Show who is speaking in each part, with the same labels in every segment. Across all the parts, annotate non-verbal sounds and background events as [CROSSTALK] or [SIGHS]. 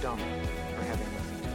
Speaker 1: this room is now dumb for having listened.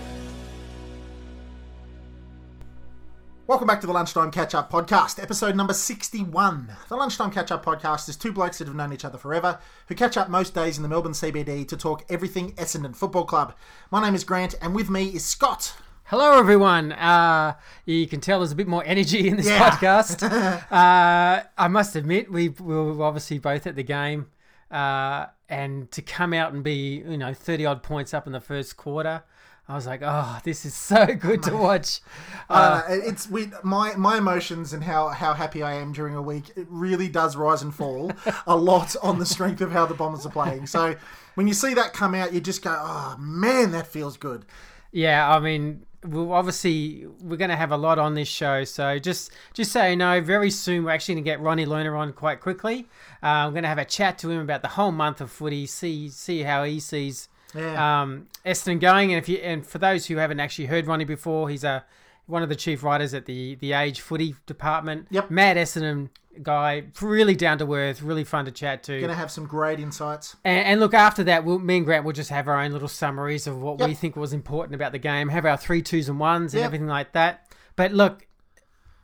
Speaker 2: Welcome back to the Lunchtime Catch Up Podcast, episode number 61. The Lunchtime Catch Up Podcast is two blokes that have known each other forever who catch up most days in the Melbourne CBD to talk everything Essendon Football Club. My name is Grant, and with me is Scott.
Speaker 3: Hello, everyone. Uh, you can tell there's a bit more energy in this
Speaker 2: Yeah.
Speaker 3: podcast. [LAUGHS] uh, I must admit, we, we were obviously both at the game, uh, and to come out and be, you know, thirty odd points up in the first quarter, I was like, oh, this is so [LAUGHS] good to watch.
Speaker 2: Uh, it's we, my my emotions and how, how happy I am during a week. It really does rise and fall [LAUGHS] a lot on the strength of how the Bombers are playing. So when you see that come out, you just go, "Oh man, that feels good."
Speaker 3: Yeah, I mean, we'll obviously we're going to have a lot on this show, so just just so you know, very soon we're actually going to get Ronny Lerner on quite quickly. Uh, I'm going to have a chat to him about the whole month of footy, see see how he sees
Speaker 2: Yeah.
Speaker 3: um, Essendon going. And if you and for those who haven't actually heard Ronny before, he's a one of the chief writers at the the Age Footy department.
Speaker 2: Yep.
Speaker 3: mad Essendon guy, really down to earth, really fun to chat to.
Speaker 2: Gonna have some great insights.
Speaker 3: And, and look, after that, we'll, me and Grant will just have our own little summaries of what we think was important about the game, have our three twos and ones and
Speaker 2: Yep.
Speaker 3: everything like that. But look,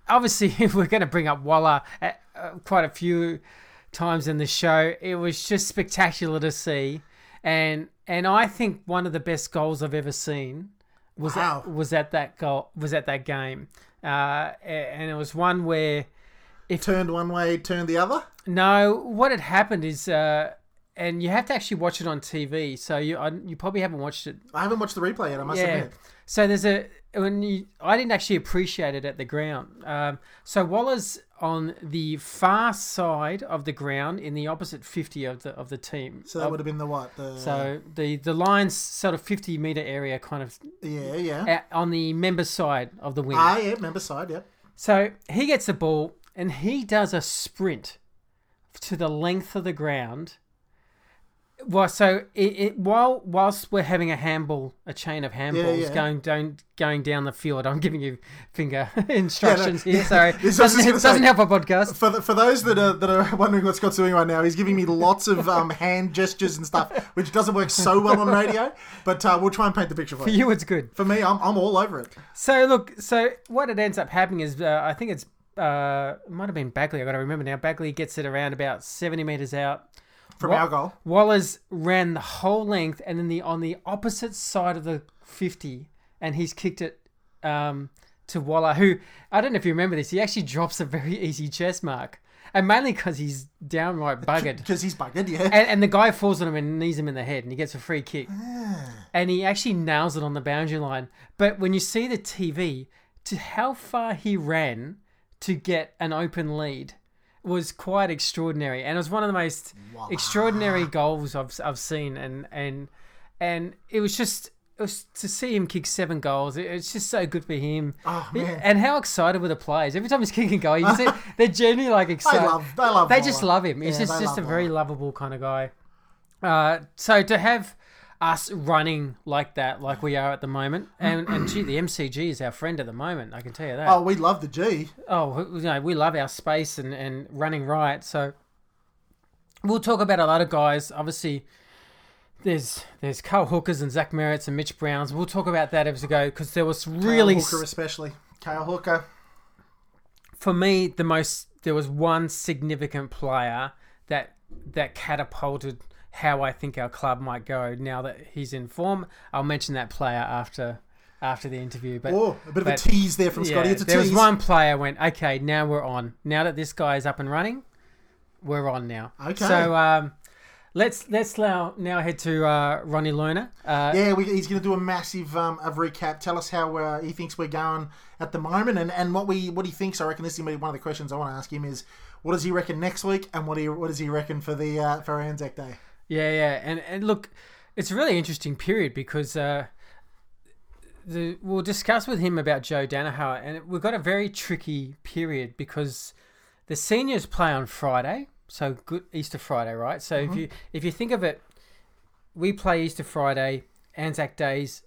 Speaker 3: obviously, [LAUGHS] we're going to bring up Walla uh, uh, quite a few times in the show. It was just spectacular to see, and and I think one of the best goals I've ever seen was
Speaker 2: Wow.
Speaker 3: at, was at that goal was at that game, uh, and it was one where if
Speaker 2: Turned one way, turned the other.
Speaker 3: no, what had happened is, uh, and you have to actually watch it on TV. So you I, you probably haven't watched it.
Speaker 2: I haven't watched the replay yet. I must
Speaker 3: yeah.
Speaker 2: admit.
Speaker 3: So there's a when you I didn't actually appreciate it at the ground. Um, so Walla's on the far side of the ground in the opposite fifty of the of the team.
Speaker 2: So that would have been the what? The
Speaker 3: so the the line's sort of fifty meter area, kind of
Speaker 2: yeah, yeah.
Speaker 3: at, on the member side of the wing.
Speaker 2: Ah, yeah, member side, yep.
Speaker 3: So he gets the ball and he does a sprint to the length of the ground. Well, so it, it while whilst we're having a handball, a chain of handballs
Speaker 2: yeah.
Speaker 3: going down going down the field, I'm giving you finger [LAUGHS] instructions
Speaker 2: yeah. [LAUGHS]
Speaker 3: here. Sorry,
Speaker 2: This
Speaker 3: doesn't,
Speaker 2: gonna
Speaker 3: doesn't
Speaker 2: say-
Speaker 3: help our podcast.
Speaker 2: For, the, for those that are that are [LAUGHS] wondering what Scott's doing right now, he's giving me lots of um, hand gestures and stuff, which doesn't work so well on radio. But uh, we'll try and paint the picture for
Speaker 3: For
Speaker 2: you.
Speaker 3: you, it's good.
Speaker 2: For me, I'm, I'm all over it.
Speaker 3: So look, so what it ends up happening is, uh, I think it's uh, it might have been Bagley. I got to remember now. Bagley gets it around about seventy meters out.
Speaker 2: From
Speaker 3: Wa-
Speaker 2: our goal.
Speaker 3: Walla's ran the whole length, and then the on the opposite side of the fifty, and he's kicked it um, to Walla, who I don't know if you remember this. He actually drops a very [LAUGHS] easy chest mark, and mainly because he's downright [LAUGHS] buggered.
Speaker 2: Because he's buggered, yeah.
Speaker 3: And, and the guy falls on him and knees him in the head, and he gets a free kick. and he actually nails it on the boundary line. But when you see the TV, to how far he ran to get an open lead was quite extraordinary, and it was one of the most extraordinary goals I've I've seen, and and and it was just. It was to see him kick seven goals. It, it's just so good for him.
Speaker 2: Oh, man.
Speaker 3: And how excited were the players? Every time he's kicking a goal, you see, [LAUGHS] they're genuinely like excited.
Speaker 2: They love, they love
Speaker 3: They just love him. He's
Speaker 2: Yeah,
Speaker 3: just, just a very lovable kind of guy. Uh, so to have us running like that, like we are at the moment, and, and gee, the MCG is our friend at the moment. I can tell you that.
Speaker 2: Oh, we love the G.
Speaker 3: Oh, you know, we love our space and, and running right. So we'll talk about a lot of guys. Obviously, there's there's Cale Hookers and Zach Merretts and Mitch Browns. We'll talk about that as we go because there was really
Speaker 2: Cale Hooker especially. Cale Hooker.
Speaker 3: for me, the most there was one significant player that that catapulted how I think our club might go now that he's in form. I'll mention that player after after the interview. But
Speaker 2: Oh, a bit of a tease there from Scotty.
Speaker 3: yeah,
Speaker 2: It's a
Speaker 3: there
Speaker 2: tease.
Speaker 3: was one player went okay. Now we're on. Now that this guy is up and running, we're on now.
Speaker 2: Okay.
Speaker 3: So um, let's let's now now head to uh, Ronny Lerner. Uh,
Speaker 2: Yeah, we, he's going to do a massive um, recap. Tell us how uh, he thinks we're going at the moment, and, and what we what he thinks. I reckon this is gonna be one of the questions I want to ask him is what does he reckon next week, and what do you, what does he reckon for the uh, for Anzac Day?
Speaker 3: Yeah, yeah, and and look, it's a really interesting period because uh, the we'll discuss with him about Joe Daniher, and we've got a very tricky period because the seniors play on Friday, so good Easter Friday, right? So if you if you think of it, we play Easter Friday, Anzac Days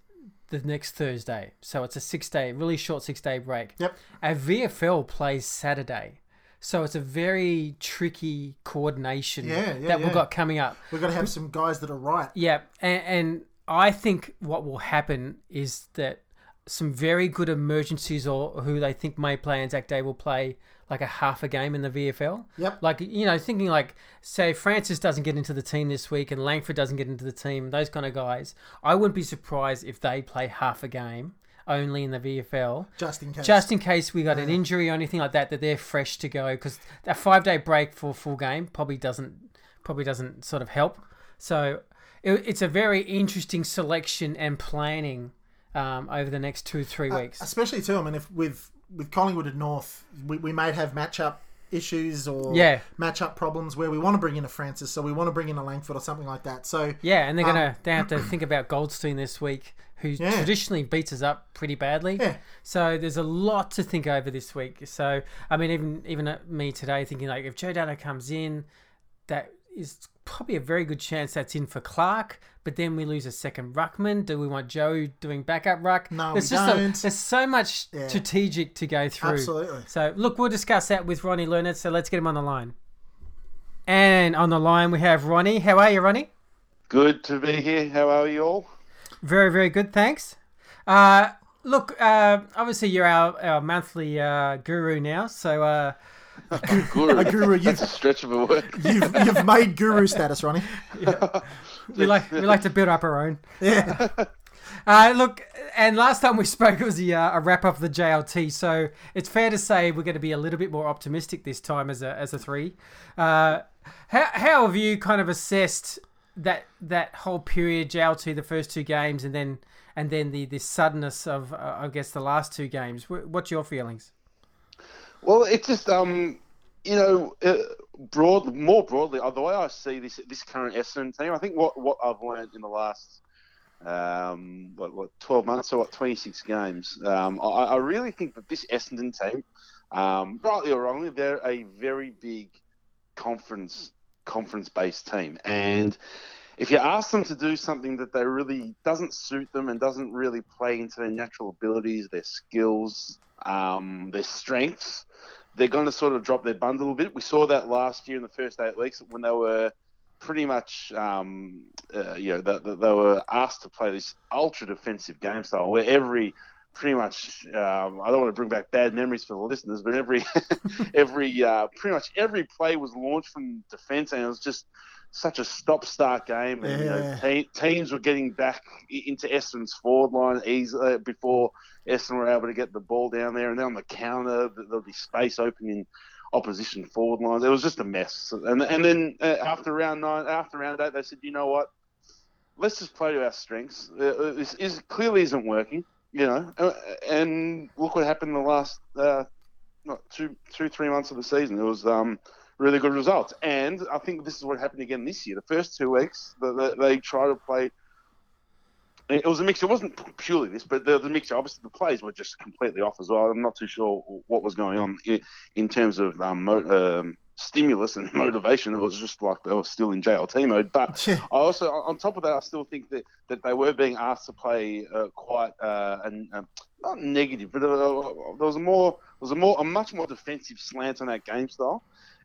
Speaker 3: the next Thursday, so it's a six day, really short six day break.
Speaker 2: Yep.
Speaker 3: Our VFL plays Saturday. So it's a very tricky coordination
Speaker 2: Yeah, yeah,
Speaker 3: that we've
Speaker 2: yeah.
Speaker 3: got coming up.
Speaker 2: We've got to have some guys that are right.
Speaker 3: Yeah, and, and I think what will happen is that some very good emergencies or who they think may play Anzac Day will play like a half a game in the VFL.
Speaker 2: Yep.
Speaker 3: Like you know, thinking like say Francis doesn't get into the team this week and Langford doesn't get into the team, those kind of guys. I wouldn't be surprised if they play half a game only in the VFL.
Speaker 2: Just in case.
Speaker 3: Just in case we got an injury or anything like that, that they're fresh to go because a five day break for a full game probably doesn't probably doesn't sort of help. So it, it's a very interesting selection and planning um, over the next two three weeks.
Speaker 2: especially too. I mean, if with with Collingwood and North, we, we may have matchup issues or
Speaker 3: Yeah.
Speaker 2: matchup problems where we want to bring in a Francis, so we want to bring in a Langford or something like that. So
Speaker 3: yeah, and they're
Speaker 2: um,
Speaker 3: gonna they have to think about Goldstein this week, who
Speaker 2: Yeah.
Speaker 3: traditionally beats us up pretty badly.
Speaker 2: Yeah.
Speaker 3: So there's a lot to think over this week. So I mean, even even at me today, thinking like if Joe Dano comes in, that is probably a very good chance that's in for Clark. But then we lose a second ruckman. Do we want Joe doing backup ruck?
Speaker 2: No,
Speaker 3: there's
Speaker 2: we
Speaker 3: just
Speaker 2: don't.
Speaker 3: there's so much
Speaker 2: Yeah.
Speaker 3: strategic to go through.
Speaker 2: Absolutely.
Speaker 3: So look, we'll discuss that with Ronny Lerner. So let's get him on the line. And on the line we have Ronny. How are you, Ronny?
Speaker 4: Good to be here. How are you all?
Speaker 3: Very, very good. Thanks. Uh, look, uh, obviously you're our, our monthly uh, guru now. So uh,
Speaker 4: Guru. [LAUGHS]
Speaker 2: A guru,
Speaker 4: That's a stretch of a word.
Speaker 2: you've you've made guru status, Ronny. [LAUGHS]
Speaker 3: we like we like to build up our own.
Speaker 2: Yeah. [LAUGHS]
Speaker 3: Uh, look, and last time we spoke it was the, uh, a wrap up of the JLT, so it's fair to say we're going to be a little bit more optimistic this time as a as a three. Uh, how how have you kind of assessed that that whole period JLT, the first two games, and then and then the the suddenness of uh, I guess the last two games? What's your feelings?
Speaker 4: Well, it's just um, you know, uh, broad, more broadly, the way I see this this current Essendon team, I think what what I've learned in the last um, what, what twelve months or what twenty six games, um, I, I really think that this Essendon team, um, rightly or wrongly, they're a very big conference conference based team, and if you ask them to do something that they really doesn't suit them and doesn't really play into their natural abilities, their skills, um, their strengths, they're going to sort of drop their bundle a little bit. We saw that last year in the first eight weeks when they were pretty much, um, uh, you know, they they were asked to play this ultra defensive game style where every pretty much um, I don't want to bring back bad memories for the listeners, but every [LAUGHS] every uh, pretty much every play was launched from defense, and it was just such a stop-start game. And you know, te- teams were getting back into Essendon's forward line easily before Essendon were able to get the ball down there, and then on the counter there'll be space open in opposition forward lines. It was just a mess. And and then uh, after round nine, after round eight, they said, you know what? Let's just play to our strengths. Uh, this is clearly isn't working, you know. Uh, and look what happened in the last uh, not two, two, three months of the season. It was um, really good results. And I think this is what happened again this year. The first two weeks, the, the, they try to play. It was a mixture. It wasn't purely this, but the, the mixture. Obviously, the plays were just completely off as well. I'm not too sure what was going on in, in terms of um, mo- um, stimulus and [LAUGHS] motivation. It was just like they were still in JLT mode. But [LAUGHS]
Speaker 2: Yeah.
Speaker 4: I also, on top of that, I still think that, that they were being asked to play uh, quite uh, an, um, not negative, but uh, there was a more, there was a more, a much more defensive slant on that game style.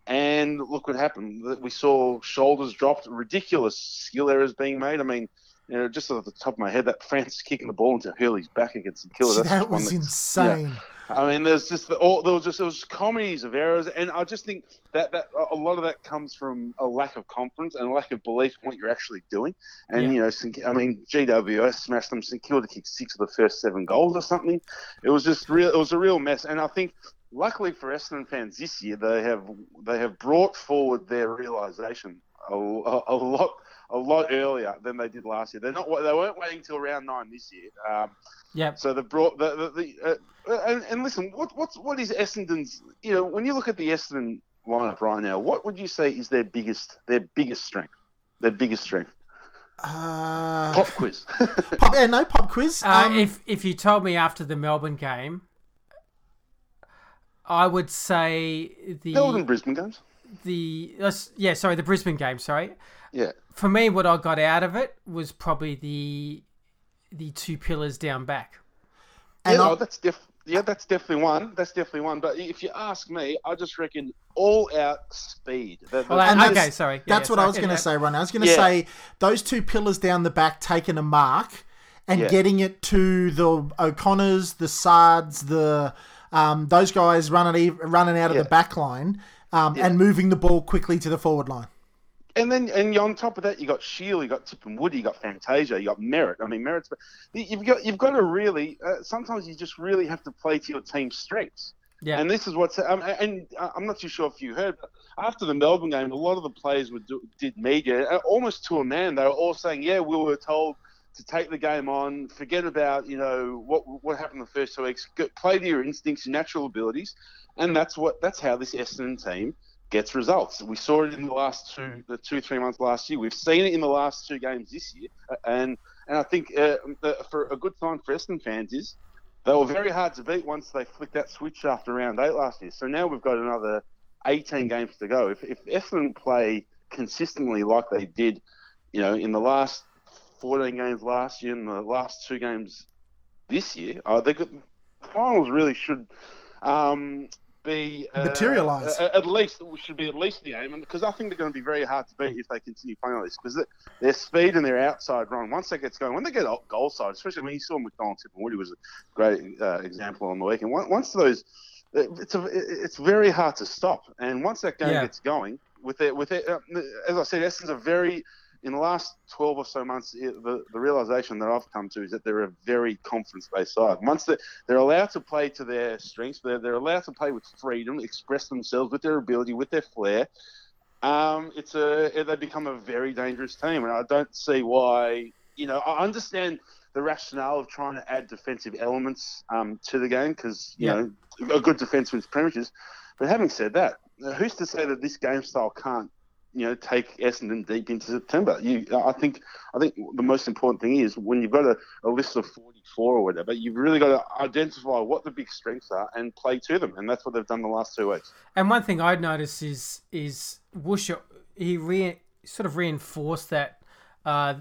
Speaker 4: And look what happened. That We saw shoulders dropped, ridiculous skill errors being made. I mean, you know, just off the top of my head, that Francis kicking the ball into Hurley's back against the killer. That's [LAUGHS]
Speaker 2: that was insane.
Speaker 4: I mean, there's just the, all there was just there was comedies of errors, and I just think that that a lot of that comes from a lack of confidence and a lack of belief in what you're actually doing. And
Speaker 3: Yeah.
Speaker 4: you know, St- I mean, GWS smashed them. St Kilda kicked six of the first seven goals or something. It was just real. It was a real mess. And I think, luckily for Essendon fans this year, they have they have brought forward their realization a, a, a lot a lot earlier than they did last year. They're not they weren't waiting till round nine this year. Um,
Speaker 3: Yep.
Speaker 4: so they brought the the, the uh, and, and listen, what what's what is Essendon's? You know, when you look at the Essendon lineup right now, what would you say is their biggest their biggest strength? Their biggest strength.
Speaker 2: Uh,
Speaker 4: Pop quiz. [LAUGHS]
Speaker 2: pop, yeah, no pop quiz.
Speaker 3: Uh,
Speaker 2: Um,
Speaker 3: if if you told me after the Melbourne game, I would say the
Speaker 4: Melbourne Brisbane games.
Speaker 3: The uh, yeah sorry the Brisbane game sorry.
Speaker 4: Yeah.
Speaker 3: For me, what I got out of it was probably the the two pillars down back.
Speaker 2: and
Speaker 4: yeah,
Speaker 2: I-
Speaker 4: oh, that's def- yeah, that's definitely one. That's definitely one. But if you ask me, I just reckon all out speed. The- the-
Speaker 3: Well, okay,
Speaker 2: that's-
Speaker 3: sorry. Yeah,
Speaker 2: That's
Speaker 3: yeah,
Speaker 2: what I was going to
Speaker 3: Yeah.
Speaker 2: say, Ron. I was going to
Speaker 4: Yeah.
Speaker 2: say those two pillars down the back taking a mark and
Speaker 4: Yeah.
Speaker 2: getting it to the O'Connors, the Saads, the um, those guys running e- running out of
Speaker 4: Yeah.
Speaker 2: the back line um, and moving the ball quickly to the forward line.
Speaker 4: And then, and on top of that, you got Shiel, you got Tipungwuti, you got Fantasia, you got Merrett. I mean, Merrett's. You've got, you've got to really. Uh, sometimes you just really have to play to your team's strengths.
Speaker 3: Yeah.
Speaker 4: And this is what's. Um, and I'm not too sure if you heard, but after the Melbourne game, a lot of the players would do, did media, uh, almost to a man. They were all saying, "Yeah, we were told to take the game on, forget about you know what what happened the first two weeks, Go, play to your instincts, your natural abilities." And that's what that's how this Essendon team gets results. We saw it in the last two, the two three months last year. We've seen it in the last two games this year, Uh, and and I think uh, the, for a good sign for Essendon fans is they were very hard to beat once they flicked that switch after round eight last year. So now we've got another 18 games to go. If, if Essendon play consistently like they did, you know, in the last 14 games last year and the last two games this year, uh, they could, finals really should um, be uh,
Speaker 2: Materialise.
Speaker 4: a- At least should be at least the aim, because I think they're going to be very hard to beat if they continue playing like this. Because their speed and their outside run, once that gets going, when they get out- goal side, especially when you saw McDonald-Tipungwuti was a great uh, example on the weekend. Once- Once those, it's a, it's very hard to stop. And once that game
Speaker 3: Yeah.
Speaker 4: gets going, with it, with it, uh, as I said, Essendon's are very in the last 12 or so months, the, the realization that I've come to is that they're a very confidence-based side. Once they, they're allowed to play to their strengths, they're, they're allowed to play with freedom, express themselves with their ability, with their flair. Um, it's a they become a very dangerous team, and I don't see why. You know, I understand the rationale of trying to add defensive elements um, to the game because you
Speaker 3: Yeah.
Speaker 4: know a good defense wins premierships. But having said that, who's to say that this game style can't you know take Essendon deep into September? You, I think I think the most important thing is when you've got a, a list of 44 or whatever, you've really got to identify what the big strengths are and play to them, and that's what they've done the last two weeks.
Speaker 3: And one thing I'd notice is is Woosha he re, sort of reinforced that uh,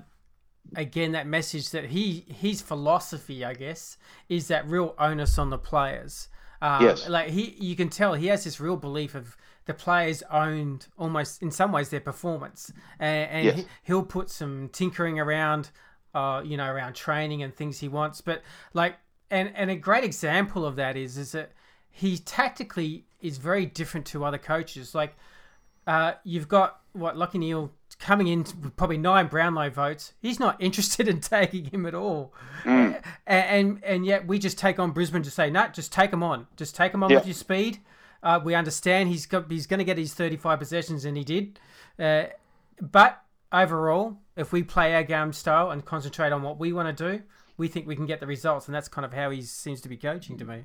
Speaker 3: again that message that he his philosophy I guess is that real onus on the players. Um,
Speaker 4: Yes.
Speaker 3: Like he, you can tell he has this real belief of the players owned almost in some ways their performance, and, and
Speaker 4: Yes.
Speaker 3: he, he'll put some tinkering around, uh, you know, around training and things he wants. But like, and and a great example of that is is that he tactically is very different to other coaches. Like, uh, you've got what Lachie Neale coming in with probably nine Brownlow votes. He's not [LAUGHS] interested in taking him at all, and, and and yet we just take on Brisbane to say, no, just take him on, just take him on
Speaker 4: Yeah.
Speaker 3: with your speed. Uh, we understand he's got he's going to get his 35 possessions, and he did. Uh, but overall, if we play our game style and concentrate on what we want to do, we think we can get the results, and that's kind of how he seems to be coaching to me.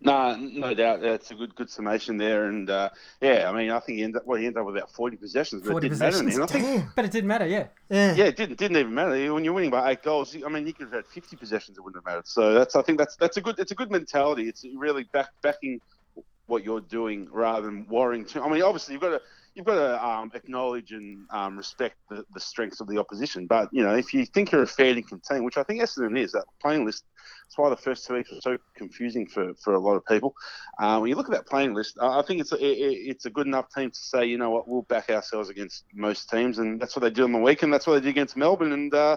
Speaker 4: No, no doubt. That's a good good summation there, and uh, yeah, I mean, I think he ended up well, he ended up with about 40 possessions, but
Speaker 3: 40
Speaker 4: it didn't matter. in
Speaker 3: possessions.
Speaker 4: end. I think
Speaker 3: But it didn't matter, yeah.
Speaker 2: Yeah.
Speaker 4: Yeah, it didn't didn't even matter when you're winning by eight goals. I mean, you could have had 50 possessions; it wouldn't have mattered. So that's I think that's that's a good it's a good mentality. It's really back backing what you're doing rather than worrying too. I mean, obviously you've got to you've got to um, acknowledge and um, respect the, the strengths of the opposition. But you know, if you think you're a fair income team, which I think Essendon is, that playing list. That's why the first two weeks were so confusing for, for a lot of people. Uh, when you look at that playing list, I I think it's a, it, it's a good enough team to say, you know what, we'll back ourselves against most teams, and that's what they did on the weekend. That's what they did against Melbourne, and uh,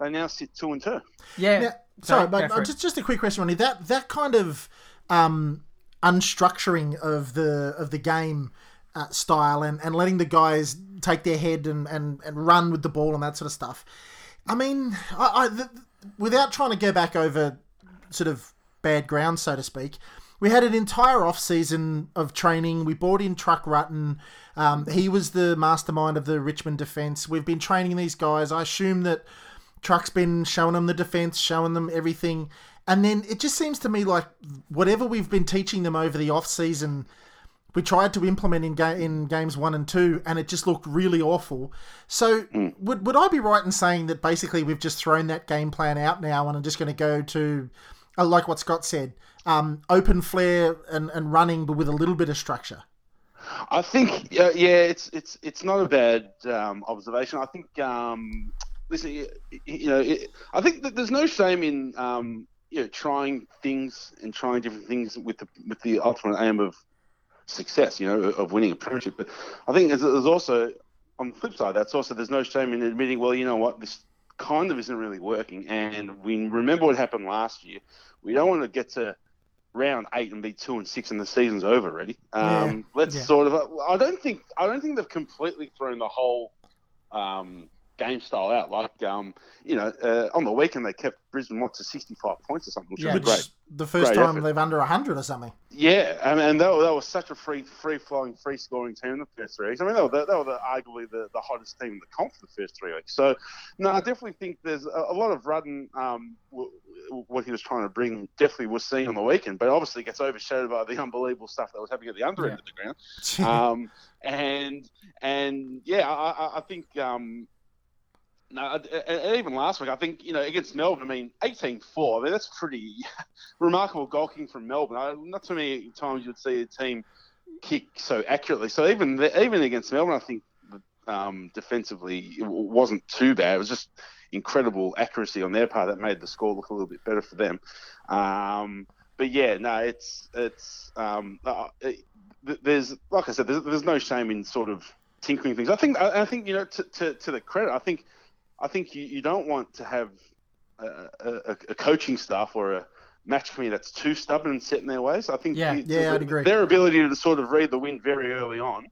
Speaker 4: they now sit two and two.
Speaker 3: Yeah.
Speaker 2: Now, sorry, but
Speaker 3: for
Speaker 2: uh,
Speaker 3: it.
Speaker 2: just just a quick question, Ronny. That that kind of um, unstructuring of the of the game uh, style and, and letting the guys take their head and, and, and run with the ball and that sort of stuff. I mean, I, I th without trying to go back over sort of bad ground, so to speak. We had an entire off season of training. We brought in Truck Rutten. Um, he was the mastermind of the Richmond defense. We've been training these guys. I assume that Truck's been showing them the defense, showing them everything. And then it just seems to me like whatever we've been teaching them over the off season, we tried to implement in ga- in games one and two, and it just looked really awful. So would would I be right in saying that basically we've just thrown that game plan out now and I'm just going to go to, uh, like what Scott said, um, open flair and, and running, but with a little bit of structure.
Speaker 4: I think, uh, yeah, it's it's it's not a bad um, observation. I think, um, listen, you, you know, it, I think that there's no shame in um, you know, trying things and trying different things with the with the ultimate aim of success, you know, of winning a premiership. But I think there's, there's also on the flip side, that's also there's no shame in admitting, well, you know what, this kind of isn't really working. And we remember what happened last year. We don't want to get to round eight and be two and six and the season's over already. Um,
Speaker 2: Yeah.
Speaker 4: Let's
Speaker 3: Yeah.
Speaker 4: sort of. I don't think I don't think they've completely thrown the whole um, game style out. Like um, you know, uh, on the weekend they kept Brisbane what to sixty five points or something, which
Speaker 3: Yeah.
Speaker 4: was great.
Speaker 2: the first
Speaker 4: Great
Speaker 2: time
Speaker 4: effort.
Speaker 2: they've under 100 or something.
Speaker 4: Yeah, I mean, and that, that was such a free, free flowing, free scoring team in the first three weeks. I mean, they were, the, they were the, arguably the, the hottest team in the comp for the first three weeks. So, no, I definitely think there's a, a lot of Rutten, um, w- w- what he was trying to bring, definitely was seen on the weekend, but obviously gets overshadowed by the [LAUGHS] unbelievable stuff that was happening at the under end of the ground. Um, and and yeah, I, I- I think um, no, and- even last week, I think you know against Melbourne, I mean, 18-4, I mean that's pretty [LAUGHS] remarkable goal kicking from Melbourne. Not too many times you'd see a team kick so accurately. So even the, even against Melbourne, I think um, defensively it wasn't too bad. It was just incredible accuracy on their part that made the score look a little bit better for them. Um, but yeah, no, it's it's um, uh, it, there's like I said, there's, there's no shame in sort of tinkering things. I think I, I think you know to, to the credit, I think I think you, you don't want to have a, a, a coaching staff or a match committee that's too stubborn and set in their ways. I think
Speaker 3: Yeah.
Speaker 4: the-
Speaker 2: Yeah,
Speaker 4: the-
Speaker 2: I'd agree.
Speaker 4: their ability to sort of read the wind very early on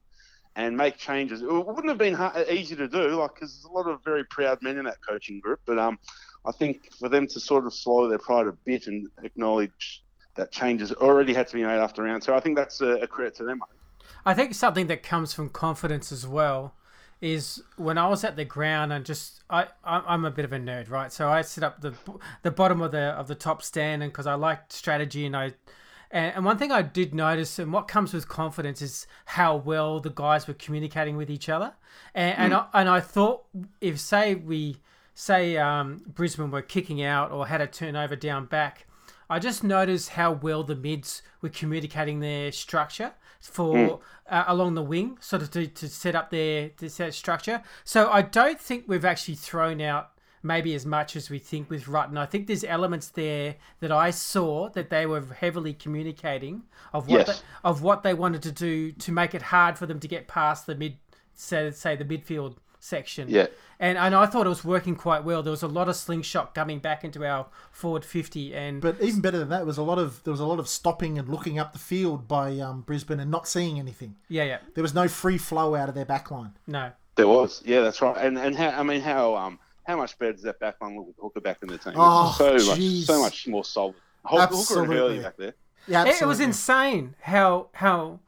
Speaker 4: and make changes. It wouldn't have been hard, easy to do, like because there's a lot of very proud men in that coaching group. But um, I think for them to sort of swallow their pride a bit and acknowledge that changes already had to be made after round So I think that's a, a credit to them. I think.
Speaker 3: I think something that comes from confidence as well is when I was at the ground and just I I'm a bit of a nerd, right? So I set up the the bottom of the of the top stand, and because I liked strategy and I. And and one thing I did notice, and what comes with confidence, is how well the guys were communicating with each other. And and, I, and I thought, if say we say um, Brisbane were kicking out or had a turnover down back, I just noticed how well the mids were communicating their structure for uh, along the wing, sort of to, to set up their to set structure. So I don't think we've actually thrown out maybe as much as we think with Rutten. I think there's elements there that I saw that they were heavily communicating of what
Speaker 4: Yes.
Speaker 3: they, of what they wanted to do to make it hard for them to get past the mid, say, say the midfield section.
Speaker 4: Yeah.
Speaker 3: And, and I thought it was working quite well. There was a lot of slingshot coming back into our forward 50 and
Speaker 2: But even better than that, was a lot of there was a lot of stopping and looking up the field by um, Brisbane and not seeing anything.
Speaker 3: yeah, yeah.
Speaker 2: There was no free flow out of their back line.
Speaker 3: No.
Speaker 4: There was, yeah, that's right. And and how I mean how um how much better does that back line look with Hooker back in the team?
Speaker 2: Oh,
Speaker 4: so
Speaker 2: jeez.
Speaker 4: much, so much more solid. Hooker Hooker and
Speaker 2: Absolutely.
Speaker 4: Hurley back there.
Speaker 2: Yeah,
Speaker 3: It, it was insane how how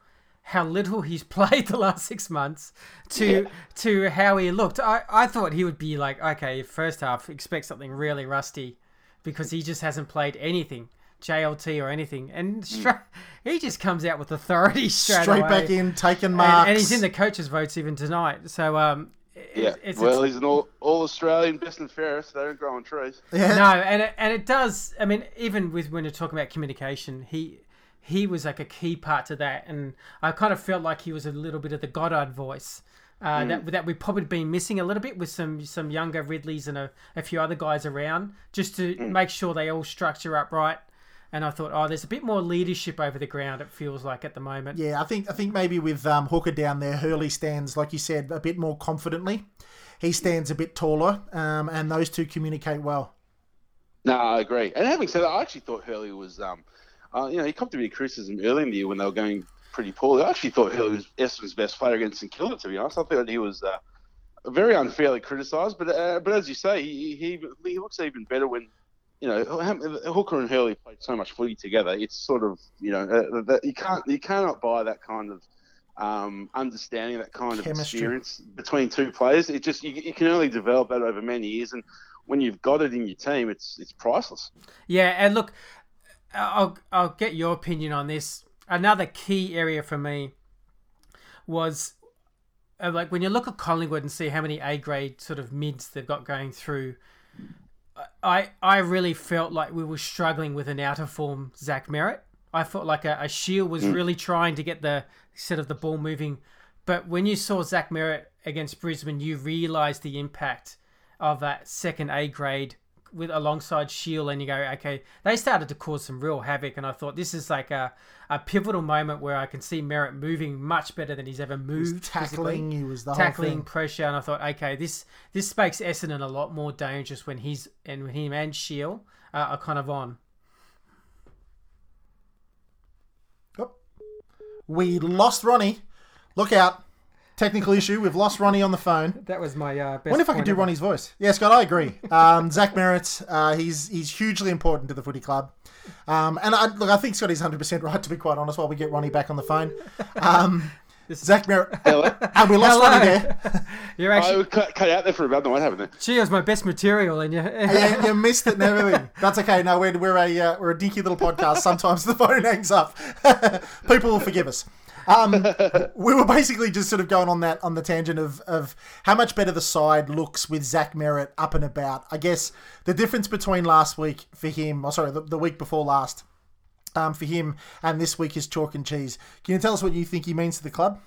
Speaker 3: how little he's [LAUGHS] played the last six months to to how he looked. I, I thought he would be like, okay, first half, expect something really rusty because he just hasn't played anything, JLT or anything. And stra- he just comes out with authority [LAUGHS] straight,
Speaker 2: straight
Speaker 3: away.
Speaker 2: back in, taking
Speaker 3: And,
Speaker 2: marks.
Speaker 3: and he's in the coaches' votes even tonight. So um,
Speaker 4: Yeah.
Speaker 3: it's,
Speaker 4: well,
Speaker 3: it's
Speaker 4: he's an all, all Australian, best and fairest. They don't grow on trees.
Speaker 2: yeah.
Speaker 3: no, and it, and it does. I mean, even with when you're talking about communication, he he was like a key part to that, and I kind of felt like he was a little bit of the Goddard voice. Uh, That that we've probably been missing a little bit with some some younger Ridleys and a, a few other guys around, just to make sure they all structure up right. And I thought, oh, there's a bit more leadership over the ground. It feels like at the moment.
Speaker 2: Yeah, I think I think maybe with um, Hooker down there, Hurley stands like you said a bit more confidently. He stands a bit taller, um, and those two communicate well.
Speaker 4: No, I agree. And having said that, I actually thought Hurley was, um, uh, you know, he copped a bit of criticism early in the year when they were going pretty poorly. I actually thought Hurley was Essendon's best player against St Kilda, to be honest. I thought he was uh, very unfairly criticised. But uh, but as you say, he, he he looks even better when, you know, Hooker and Hurley played so much footy together. It's sort of, you know, uh, that you can't you cannot buy that kind of um, understanding, that kind of experience between two players. It just you, you can only develop that over many years, and when you've got it in your team, it's it's priceless.
Speaker 3: Yeah, and look, I'll I'll get your opinion on this. Another key area for me was uh, like when you look at Collingwood and see how many A grade sort of mids they've got going through. I I really felt like we were struggling with an out of form Zach Merrett. I felt like a, a Shiel was really trying to get the sort of the ball moving, but when you saw Zach Merrett against Brisbane, you realised the impact of that second A grade with alongside Shiel, and you go, okay, they started to cause some real havoc, and I thought this is like a, a pivotal moment where I can see Merrett moving much better than he's ever moved.
Speaker 2: tackling, he was the whole
Speaker 3: tackling
Speaker 2: thing.
Speaker 3: pressure, and I thought, okay, this this makes Essendon a lot more dangerous when he's and when him and Shiel uh, are kind of on.
Speaker 2: Oh. We lost Ronny. Look out. Technical issue. We've lost Ronny on the phone.
Speaker 3: That was my uh, best.
Speaker 2: wonder if I could do
Speaker 3: ever.
Speaker 2: Ronny's voice. Yeah, Scott, I agree. Um, Zach Merrett, uh, he's he's hugely important to the footy club. Um, and I, look, I think Scott Scotty's 100% right, to be quite honest, while we get Ronny back on the phone. Um, [LAUGHS] Zach Merrett.
Speaker 4: Hello. [LAUGHS]
Speaker 2: And we lost
Speaker 3: Hello.
Speaker 2: Ronny there. [LAUGHS]
Speaker 3: You're
Speaker 4: I
Speaker 3: actually
Speaker 4: cut, cut out there for about what happened there.
Speaker 3: Shield's my best material, and you.
Speaker 2: you, you missed it and everything. That's okay. No, we're, we're a uh, we're a dinky little podcast. Sometimes the phone hangs up. People will forgive us. Um, [LAUGHS] we were basically just sort of going on that on the tangent of of how much better the side looks with Zach Merrett up and about. I guess the difference between last week for him, or sorry, the, the week before last. Um, for him and this week is chalk and cheese. Can you tell us what you think he means to the club?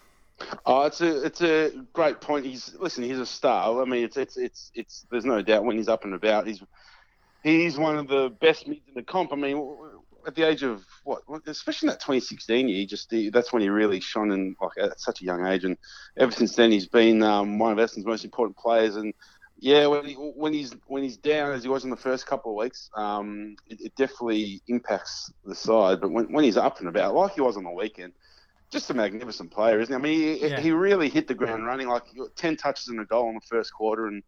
Speaker 4: Oh, it's a it's a great point. He's listen. He's a star. I mean, it's it's it's it's. There's no doubt when he's up and about, he's he's one of the best mids in the comp. I mean, at the age of what, especially in that 2016 year, he just that's when he really shone in like at such a young age, and ever since then he's been um, one of Essendon's most important players. And yeah, when he, when he's when he's down as he was in the first couple of weeks, um, it, it definitely impacts the side. But when when he's up and about, like he was on the weekend just a magnificent player, isn't he? I mean, he,
Speaker 3: Yeah.
Speaker 4: he really hit the ground running. Like ten touches and a goal in the first quarter, and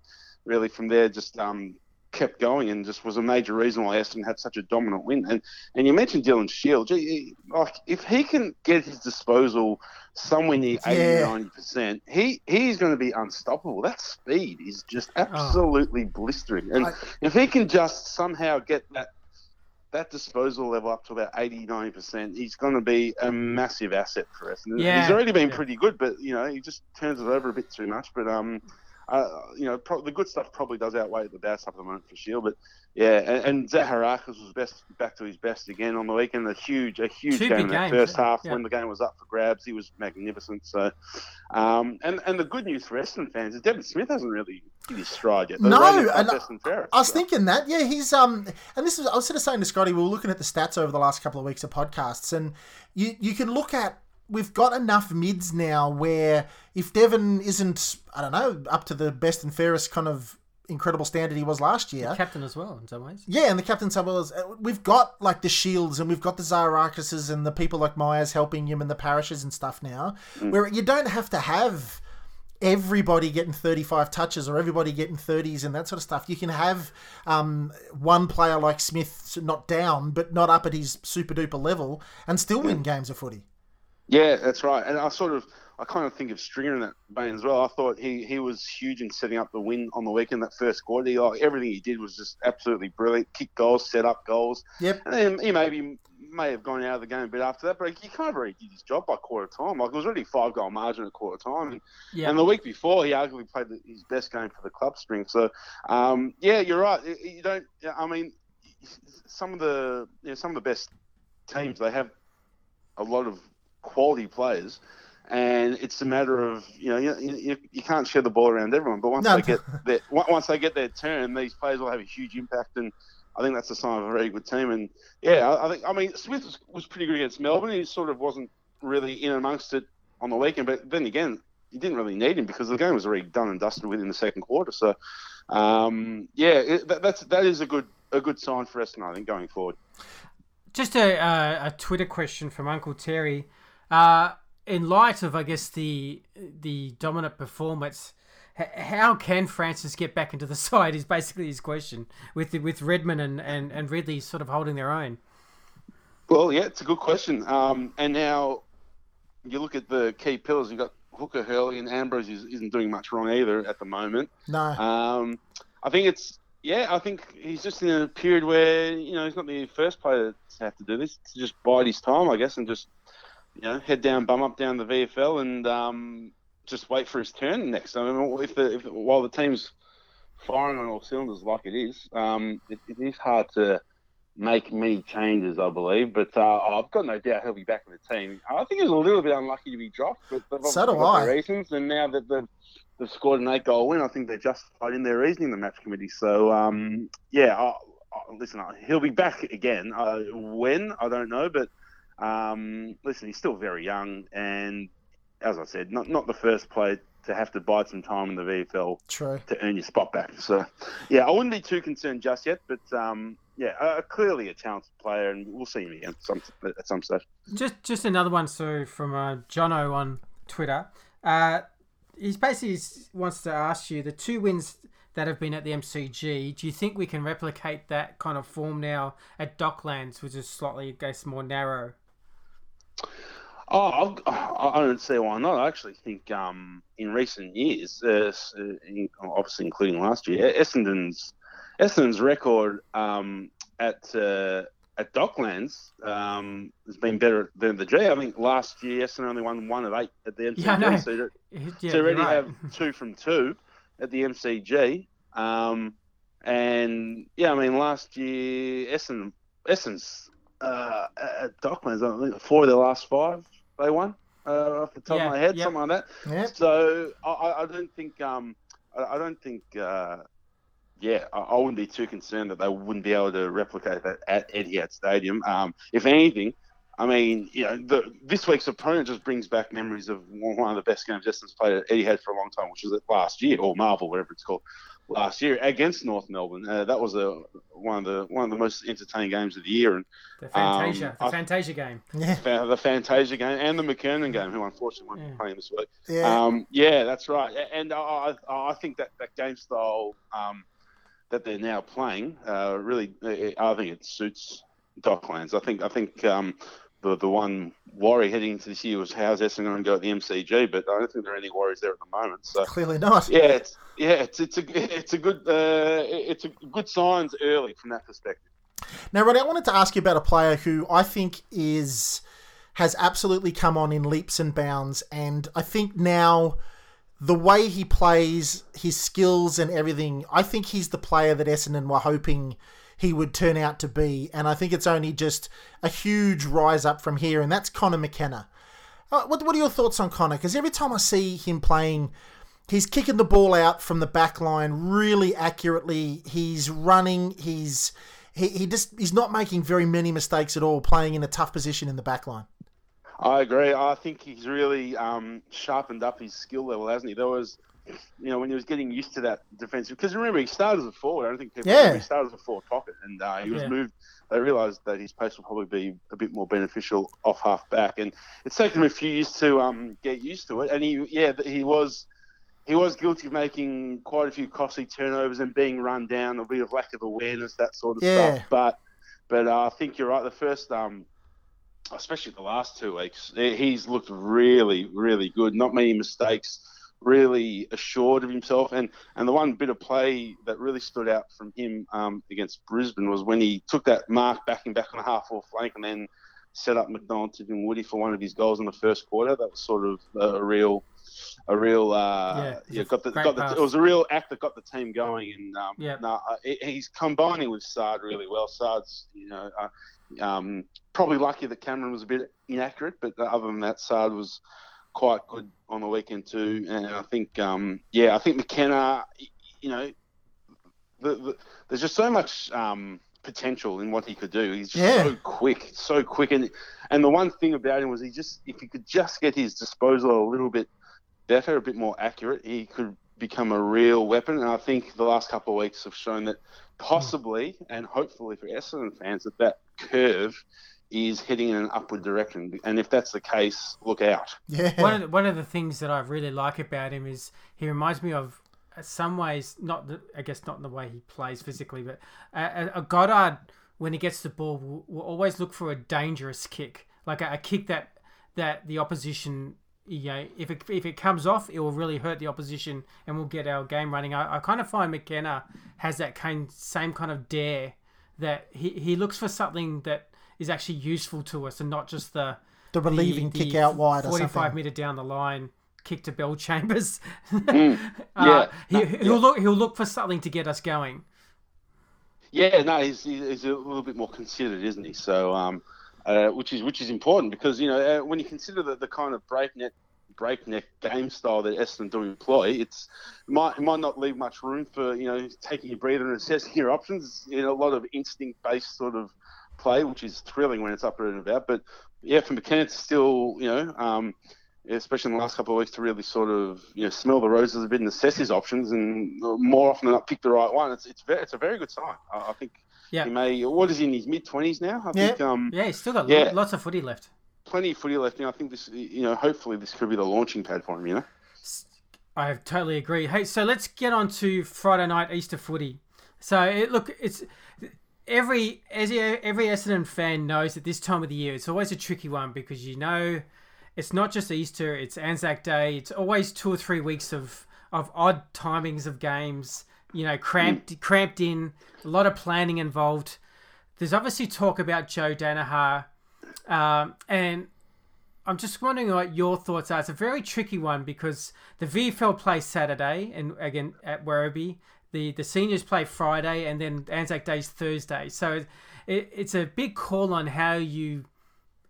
Speaker 4: really from there just um, kept going and just was a major reason why Essendon had such a dominant win. And and you mentioned Dylan Shiel. Gee, like if he can get his disposal somewhere near 80
Speaker 2: Yeah.
Speaker 4: 90 percent, he he's going to be unstoppable. That speed is just absolutely blistering. And
Speaker 2: I-
Speaker 4: if he can just somehow get that that disposal level up to about 80 90%, he's going to be a massive asset for us.
Speaker 3: Yeah.
Speaker 4: He's already been
Speaker 3: Yeah.
Speaker 4: pretty good, but you know, he just turns it over a bit too much. But um, uh, you know, pro- the good stuff probably does outweigh the bad stuff at the moment for Shiel. But yeah, and, and Zaharakis was best back to his best again on the weekend. A huge, a huge
Speaker 3: Two
Speaker 4: game in the
Speaker 3: games,
Speaker 4: first
Speaker 3: yeah.
Speaker 4: half
Speaker 3: Yeah.
Speaker 4: when the game was up for grabs. He was magnificent. So, um, and and the good news for Essendon fans is Devon Smith hasn't really hit his stride yet. They
Speaker 2: No, and
Speaker 4: past Ferris,
Speaker 2: I was
Speaker 4: so.
Speaker 2: thinking that, yeah, he's um, and this is I was sort of saying to Scotty, we were looking at the stats over the last couple of weeks of podcasts, and you you can look at we've got enough mids now where if Devon isn't, I don't know, up to the best and fairest kind of incredible standard he was last year.
Speaker 3: captain as well in some ways.
Speaker 2: Yeah, and the captain Samuels, uh, we've got like the Shiels and we've got the Zarakises and the people like Myers helping him and the parishes and stuff now, where you don't have to have everybody getting 35 touches or everybody getting 30s and that sort of stuff. You can have um, one player like Smith not down, but not up at his super duper level and still win games of footy.
Speaker 4: Yeah, that's right. And I sort of, I kind of think of Stringer in that vein as well. I thought he, he was huge in setting up the win on the weekend. That first quarter, he, like everything he did was just absolutely brilliant. Kick goals, set up goals,
Speaker 2: Yep.
Speaker 4: and then he maybe may have gone out of the game a bit after that. But he kind of already did his job by quarter time. Like it was already five goal margin at quarter time. And,
Speaker 3: Yeah.
Speaker 4: and the week before, he arguably played the, his best game for the club string. So, um, yeah, you're right. You- You don't. I mean, some of the you know, some of the best teams they have a lot of quality players, and it's a matter of you know you, you, you can't share the ball around everyone, but once
Speaker 2: No.
Speaker 4: they get their once they get their turn, these players will have a huge impact, and I think that's a sign of a very good team. And yeah, I, I think I mean Smith was, was pretty good against Melbourne. He sort of wasn't really in amongst it on the weekend, but then again. You didn't really need him because the game was already done and dusted within the second quarter. So, um, yeah, it, that, that's that is a good a good sign for us, and I think, going forward.
Speaker 3: Just a, uh, a Twitter question from Uncle Terry. Uh, in light of, I guess, the the dominant performance, h- how can Francis get back into the [LAUGHS] side? Is basically his question. With with Redman and, and, and Ridley sort of holding their own.
Speaker 4: Well, yeah, it's a good question. Um, and now you look at the key pillars. You've got Hooker, Hurley, and Ambrose is, isn't doing much wrong either at the moment.
Speaker 2: No.
Speaker 4: Um, I think it's yeah. I think he's just in a period where you know he's not the first player to have to do this. To just bide his time, I guess, and just you know head down, bum up down the VFL, and um, just wait for his turn next. I mean, if the if, while the team's firing on all cylinders like it is, um, it, it is hard to make many changes, I believe. But uh, I've got no doubt he'll be back in the team. I think he was a little bit unlucky to be dropped, but
Speaker 2: So do I.
Speaker 4: reasons. And now that they've they've scored an eight goal win. I think they're justified in their reasoning, the match committee. So um, yeah, I, I, listen, he'll be back again. Uh, when I don't know, but um, listen, he's still very young, and as I said, not not the first player to have to bide some time in the VFL
Speaker 2: True.
Speaker 4: to earn your spot back. So yeah, I wouldn't be too concerned just yet, but um, yeah, uh, clearly a talented player, and we'll see him again some, at some stage.
Speaker 3: Just just another one, so from uh, Jono on Twitter. Uh, he basically wants to ask you the two wins that have been at the MCG. Do you think we can replicate that kind of form now at Docklands, which is slightly, I guess, more narrow?
Speaker 4: Oh, I, I don't see why not. I actually think um, in recent years, uh, obviously including last year, Essendon's Essendon's record um, at uh, at Docklands um, has been better than the G. I think last year Essendon only won one of eight at the MCG.
Speaker 3: Yeah, no.
Speaker 4: So, [LAUGHS]
Speaker 3: Yeah,
Speaker 4: to already
Speaker 3: right.
Speaker 4: have two from two at the MCG. Um, and yeah, I mean, last year Essendon, Essendon's uh, at Docklands, I think four of their last five they won uh, off the top
Speaker 3: Yeah,
Speaker 4: of my head,
Speaker 3: yep.
Speaker 4: something like that.
Speaker 2: Yeah.
Speaker 4: So I- I, I don't think um, I, I don't think uh, yeah I, I wouldn't be too concerned that they wouldn't be able to replicate that at Etihad Stadium. Um, if anything, I mean you know the, this week's opponent just brings back memories of one one of the best games Essendon's played at Etihad for a long time, which was last year or Marvel, whatever it's called. Last year against North Melbourne, uh, that was a one of the one of the most entertaining games of the year, and
Speaker 3: The Fantasia,
Speaker 4: Um,
Speaker 3: the
Speaker 4: I-
Speaker 3: Fantasia game.
Speaker 2: Yeah.
Speaker 4: the Fantasia game and the McKernan game, who unfortunately won't
Speaker 3: Yeah.
Speaker 4: be playing this week.
Speaker 2: Yeah.
Speaker 4: Um, yeah, that's right. And I, I, I think that, that game style um, that they're now playing uh, really, I think it suits Docklands. I think I think um, the the one worry heading into this year was how's Essendon going to go at the MCG, but I don't think there are any worries there at the moment. So
Speaker 2: Clearly not.
Speaker 4: yeah, it's yeah, it's it's a it's a good uh, it's a good signs early from that perspective.
Speaker 2: Now, Ronny, I wanted to ask you about a player who I think is has absolutely come on in leaps and bounds, and I think now the way he plays, his skills and everything, I think he's the player that Essendon were hoping he would turn out to be, and I think it's only just a huge rise up from here, and that's Conor McKenna. Uh, what, what are your thoughts on Conor? Because every time I see him playing, he's kicking the ball out from the back line really accurately. He's running. He's he, he just he's not making very many mistakes at all, playing in a tough position in the back line.
Speaker 4: I agree. I think he's really um, sharpened up his skill level, hasn't he? There was, you know, when he was getting used to that defensive. Because remember, he started as a forward. I don't think people
Speaker 2: Yeah.
Speaker 4: remember he started as a forward pocket, and uh, he was
Speaker 3: Yeah.
Speaker 4: moved. They realised that his pace will probably be a bit more beneficial off half back, and it's taken him a few years to um, get used to it. And he, yeah, he was. He was guilty of making quite a few costly turnovers and being run down, a bit of lack of awareness, that sort of
Speaker 2: Yeah.
Speaker 4: stuff. But, but uh, I think you're right. The first um, especially the last two weeks, he's looked really, really good. Not many mistakes. Really assured of himself, and and the one bit of play that really stood out from him um, against Brisbane was when he took that mark backing back on a half forward flank and then set up McDonald and Woody for one of his goals in the first quarter. That was sort of a real, a real, uh,
Speaker 3: Yeah,
Speaker 4: yeah, got the got the it was a real act that got the team going, and um,
Speaker 3: Yeah.
Speaker 4: no, uh, he- he's combining with Saad really well. Saad's, you know, uh, um, probably lucky that Cameron was a bit inaccurate, but other than that, Saad was quite good on the weekend too. And I think, um, yeah, I think McKenna, you know, the, the, there's just so much um, potential in what he could do. He's just
Speaker 2: Yeah.
Speaker 4: so quick, so quick, and and the one thing about him was he just if he could just get his disposal a little bit better, a bit more accurate, he could become a real weapon. And I think the last couple of weeks have shown that possibly and hopefully for Essendon fans that that curve is heading in an upward direction. And if that's the case, look out.
Speaker 2: Yeah.
Speaker 3: One of the, one of the things that I really like about him is he reminds me of, some ways, not the, I guess not in the way he plays physically, but a, a Goddard when he gets the ball will, will always look for a dangerous kick, like a, a kick that that the opposition. You know, if it, if it comes off, it will really hurt the opposition, and we'll get our game running. I, I kind of find McKenna has that kind same kind of dare that he, he looks for something that is actually useful to us, and not just the
Speaker 2: The relieving kick out wide or
Speaker 3: 45 meter down the line, kick to Bellchambers. [LAUGHS]
Speaker 4: yeah.
Speaker 3: uh, he,
Speaker 4: No,
Speaker 3: he'll look. He'll look for something to get us going.
Speaker 4: Yeah, no, he's, he's a little bit more considered, isn't he? So, um, uh, which is which is important because you know uh, when you consider the, the kind of breakneck breakneck game style that Essendon do employ, it's it might it might not leave much room for you know taking your breather and assessing your options. You know, a lot of instinct based sort of play, which is thrilling when it's up and about. But yeah, for McKenna, it's still you know. Um, especially in the last couple of weeks, to really sort of you know smell the roses a bit and assess his options, and more often than not pick the right one. It's it's very, it's a very good sign. I, I think
Speaker 3: Yeah.
Speaker 4: he may. What is he in his mid twenties now? I
Speaker 2: Yeah.
Speaker 4: think um,
Speaker 3: Yeah, he's still got
Speaker 4: Yeah.
Speaker 3: lots of footy left.
Speaker 4: plenty of footy left. Now I think this, you know, hopefully this could be the launching pad for him. You know.
Speaker 3: I totally agree. Hey, so let's get on to Friday night Easter footy. So it, look, it's every as every Essendon fan knows at this time of the year, it's always a tricky one because you know it's not just Easter, it's Anzac Day. It's always two or three weeks of of odd timings of games. You know, cramped cramped in, a lot of planning involved. There's obviously talk about Joe Daniher, um, and I'm just wondering what your thoughts are. It's a very tricky one because the VFL play Saturday and again at Werribee. The the seniors play Friday and then Anzac Day's Thursday. So it, it's a big call on how you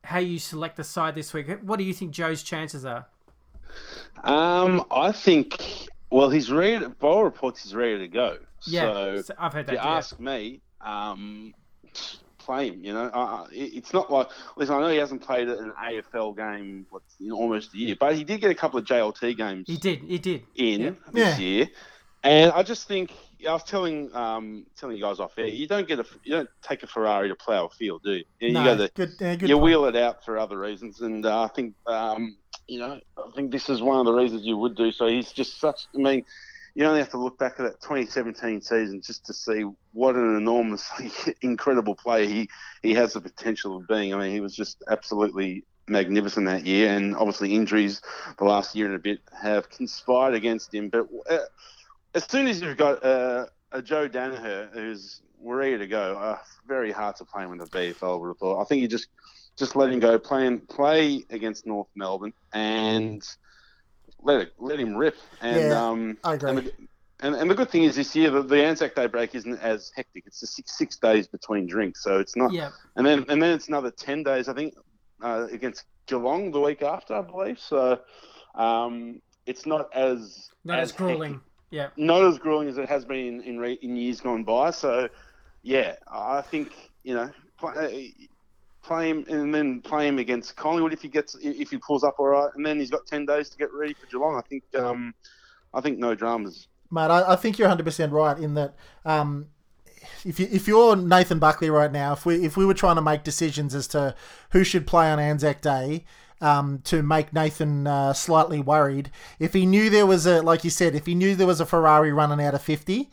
Speaker 3: how you select the side this week. What do you think Joe's chances are?
Speaker 4: Um, I think. Well, he's ready. To, by reports, he's ready to go.
Speaker 3: Yeah,
Speaker 4: So
Speaker 3: so I've heard
Speaker 4: if
Speaker 3: that.
Speaker 4: you
Speaker 3: yeah.
Speaker 4: ask me, um, play him. You know, uh, it- it's not like listen. I know he hasn't played an AFL game what, in almost a year, but he did get a couple of JLT games
Speaker 3: He did. He did.
Speaker 4: in
Speaker 3: Yeah.
Speaker 4: this
Speaker 2: Yeah.
Speaker 4: year, and I just think I was telling um, telling you guys off air, you don't get a you don't take a Ferrari to plough a field, do you? You
Speaker 2: No,
Speaker 4: go to
Speaker 2: good, yeah, good
Speaker 4: you wheel it out for other reasons, and uh, I think um, you know I think this is one of the reasons you would do so. He's just such. I mean, you only have to look back at that 2017 season just to see what an enormously [LAUGHS] incredible player he he has the potential of being. I mean, he was just absolutely magnificent that year, and obviously injuries the last year and a bit have conspired against him. But uh, as soon as you've got uh, a Joe Daniher who's ready to go, uh, very hard to play him in the VFL. I would have thought. I think you just just let him go, play and play against North Melbourne, and let it let him rip. And
Speaker 2: Yeah,
Speaker 4: um,
Speaker 2: I agree.
Speaker 4: And the, and, and the good thing is this year the, the Anzac Day break isn't as hectic. It's the six six days between drinks, so it's not.
Speaker 3: Yeah.
Speaker 4: And then and then it's another ten days, I think, uh, against Geelong the week after, I believe. So um, it's not as
Speaker 3: Not as
Speaker 4: hectic
Speaker 3: grueling. Yeah.
Speaker 4: not as grueling as it has been in in, re- in years gone by. So, yeah, I think you know play, play him and then play him against Collingwood if he gets if he pulls up all right, and then he's got ten days to get ready for Geelong. I think um, I think no dramas.
Speaker 2: Mate, I, I think you're 100 percent right in that. Um, if you if you're Nathan Buckley right now, if we if we were trying to make decisions as to who should play on Anzac Day. Um, to make Nathan uh, slightly worried, if he knew there was a, like you said, if he knew there was a Ferrari running out of fifty,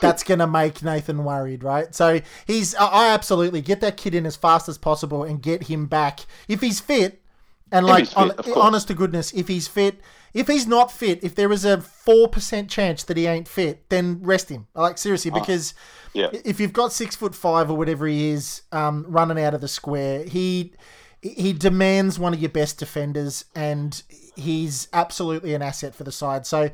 Speaker 2: that's going to make Nathan worried, right? So he's, I- absolutely get that kid in as fast as possible and get him back if he's fit. And
Speaker 4: If
Speaker 2: like,
Speaker 4: fit, course.
Speaker 2: honest to goodness, if he's fit, if he's not fit, if there is a four percent chance that he ain't fit, then rest him. Like seriously, because
Speaker 4: Yeah.
Speaker 2: if you've got six foot five or whatever he is, um, running out of the square, he he demands one of your best defenders, and he's absolutely an asset for the side. So.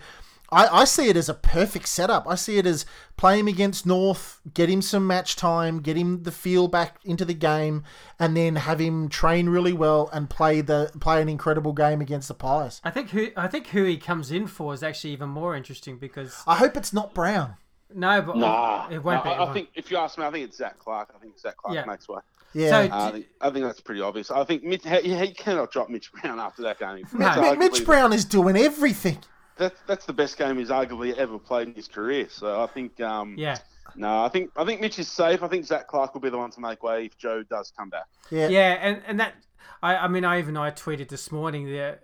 Speaker 2: I, I see it as a perfect setup. I see it as play him against North, get him some match time, get him the feel back into the game, and then have him train really well and play the play an incredible game against the Pies.
Speaker 3: I think who I think who he comes in for is actually even more interesting because
Speaker 2: I hope it's not Brown.
Speaker 3: no, but
Speaker 4: Nah,
Speaker 3: it won't
Speaker 4: no,
Speaker 3: be.
Speaker 4: I, I think if you ask me, I think it's Zac Clarke. I think Zac Clarke
Speaker 3: Yeah.
Speaker 4: makes way.
Speaker 2: Yeah.
Speaker 3: So-
Speaker 4: Uh, I, think, I think that's pretty obvious. I think Mitch, he, he cannot drop Mitch Brown after that game.
Speaker 3: No.
Speaker 4: That's
Speaker 2: Man, Mitch Brown is doing everything.
Speaker 4: That's that's the best game he's arguably ever played in his career. So I think um,
Speaker 3: yeah,
Speaker 4: No, I think I think Mitch is safe. I think Zac Clarke will be the one to make way if Joe does come back.
Speaker 2: Yeah.
Speaker 3: yeah, and and that I I mean I even I tweeted this morning that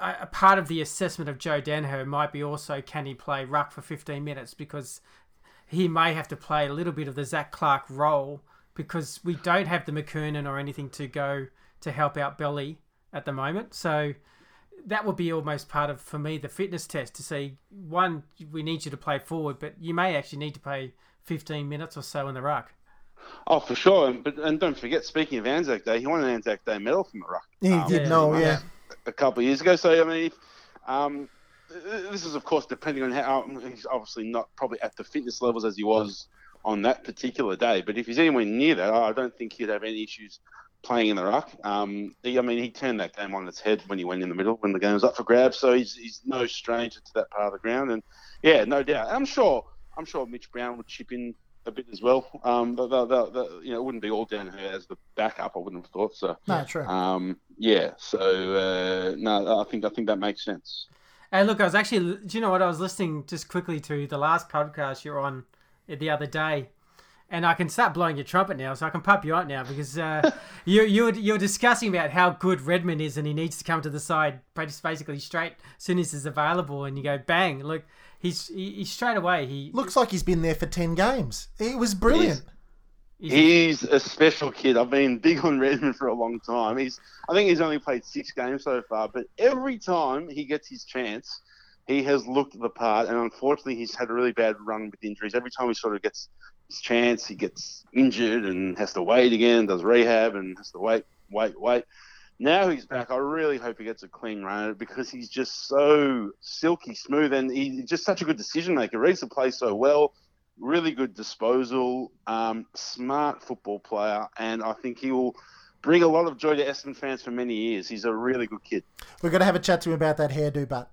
Speaker 3: a a part of the assessment of Joe Daniher might be also can he play ruck for 15 minutes because he may have to play a little bit of the Zac Clarke role because we don't have the McKernan or anything to go to help out Belly at the moment. So that would be almost part of for me the fitness test to see one we need you to play forward, but you may actually need to play 15 minutes or so in the ruck.
Speaker 4: Oh, for sure. And, but and don't forget, speaking of Anzac Day, he won an Anzac Day medal from the ruck.
Speaker 2: He
Speaker 4: um,
Speaker 2: did
Speaker 3: yeah,
Speaker 2: know,
Speaker 3: yeah.
Speaker 2: yeah.
Speaker 4: a couple of years ago. So I mean, if, um, this is of course depending on how he's obviously not probably at the fitness levels as he was on that particular day. But if he's anywhere near that, I don't think he'd have any issues playing in the ruck. Um, he, I mean, he turned that game on its head when he went in the middle when the game was up for grabs. So he's, he's no stranger to that part of the ground. And yeah, no doubt. I'm sure. I'm sure Mitch Brown would chip in a bit as well. Um, but the, the, the, you know, it wouldn't be all down to her as the backup. I wouldn't have thought so.
Speaker 2: No, true.
Speaker 4: Um, yeah. So uh, no, I think I think that makes sense.
Speaker 3: Hey, look, I was actually. Do you know what I was listening just quickly to the last podcast you're on the other day, and I can start blowing your trumpet now, so I can pump you up now because uh, [LAUGHS] you you were, you were discussing about how good Redman is, and he needs to come to the side basically straight as soon as he's available, and you go bang, look, he's he, he straight away he
Speaker 2: Looks like he's been there for 10 games. It was brilliant.
Speaker 3: he's,
Speaker 4: He's a special kid. I've been big on Redman for a long time. He's, I think he's only played six games so far, but every time he gets his chance, he has looked the part. And unfortunately, he's had a really bad run with injuries. Every time he sort of gets his chance, he gets injured and has to wait again, does rehab and has to wait, wait, wait. Now he's back. I really hope he gets a clean run because he's just so silky smooth and he's just such a good decision maker. Reads the play so well really good disposal, um, smart football player, and I think he will bring a lot of joy to Essendon fans for many years. He's a really good kid.
Speaker 2: We're going to have a chat to him about that hairdo, but.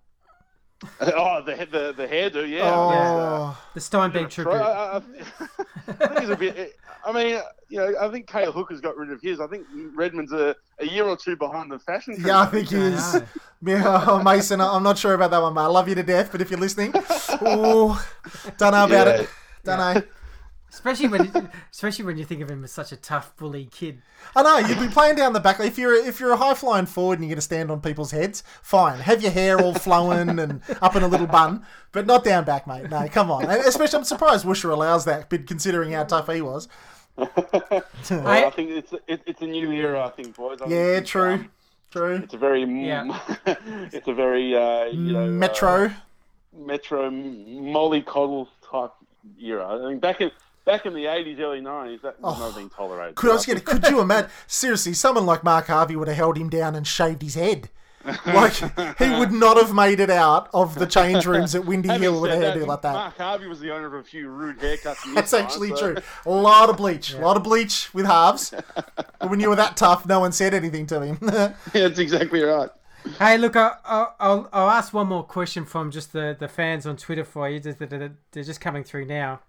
Speaker 2: [LAUGHS]
Speaker 4: oh, the the, the hairdo, yeah.
Speaker 2: Oh,
Speaker 3: the Steinbeck
Speaker 4: Try-
Speaker 3: tribute.
Speaker 4: I, I, [LAUGHS] I think he's a bit. I mean, you know, I think Cale Hooker's got rid of his. I think Redman's a, a year or two behind the fashion. trend.
Speaker 2: yeah, I think he is. Yeah, [LAUGHS] oh, Mason, I'm not sure about that one, mate. I love you to death, but if you're listening, ooh, don't know about
Speaker 4: Yeah.
Speaker 2: it. Don't know.
Speaker 3: Especially when, [LAUGHS] especially when you think of him as such a tough bully kid.
Speaker 2: I know you'd be playing down the back. If you're if you're a high flying forward and you're going to stand on people's heads, fine. Have your hair all flowing and up in a little bun, but not down back, mate. No, come on. And especially, I'm surprised Woosha allows that, but considering how tough he was. [LAUGHS]
Speaker 4: Well, I think it's it, it's a new era. I think, boys. I
Speaker 2: Yeah,
Speaker 4: it's,
Speaker 2: true,
Speaker 4: um,
Speaker 2: true.
Speaker 4: it's a very
Speaker 3: Yeah. [LAUGHS]
Speaker 4: it's a very uh, you know uh,
Speaker 2: Metro.
Speaker 4: metro mollycoddle type era. I mean, back in back in the eighties, early nineties, that was not oh, being tolerated.
Speaker 2: Could I was gonna, could you imagine? Seriously, someone like Mark Harvey would have held him down and shaved his head. Like he would not have made it out of the change rooms at Windy Hill with a hairdo like that.
Speaker 4: Mark Harvey was the owner of a few rude haircuts. In his
Speaker 2: That's
Speaker 4: time,
Speaker 2: actually
Speaker 4: so-
Speaker 2: true. A lot of bleach. A lot of bleach with halves. But when you were that tough, no one said anything to him.
Speaker 4: Yeah, [LAUGHS] [LAUGHS] that's exactly right.
Speaker 3: Hey, look, I, I, I'll, I'll ask one more question from just the, the fans on Twitter for you. They're, they're, they're just coming through now.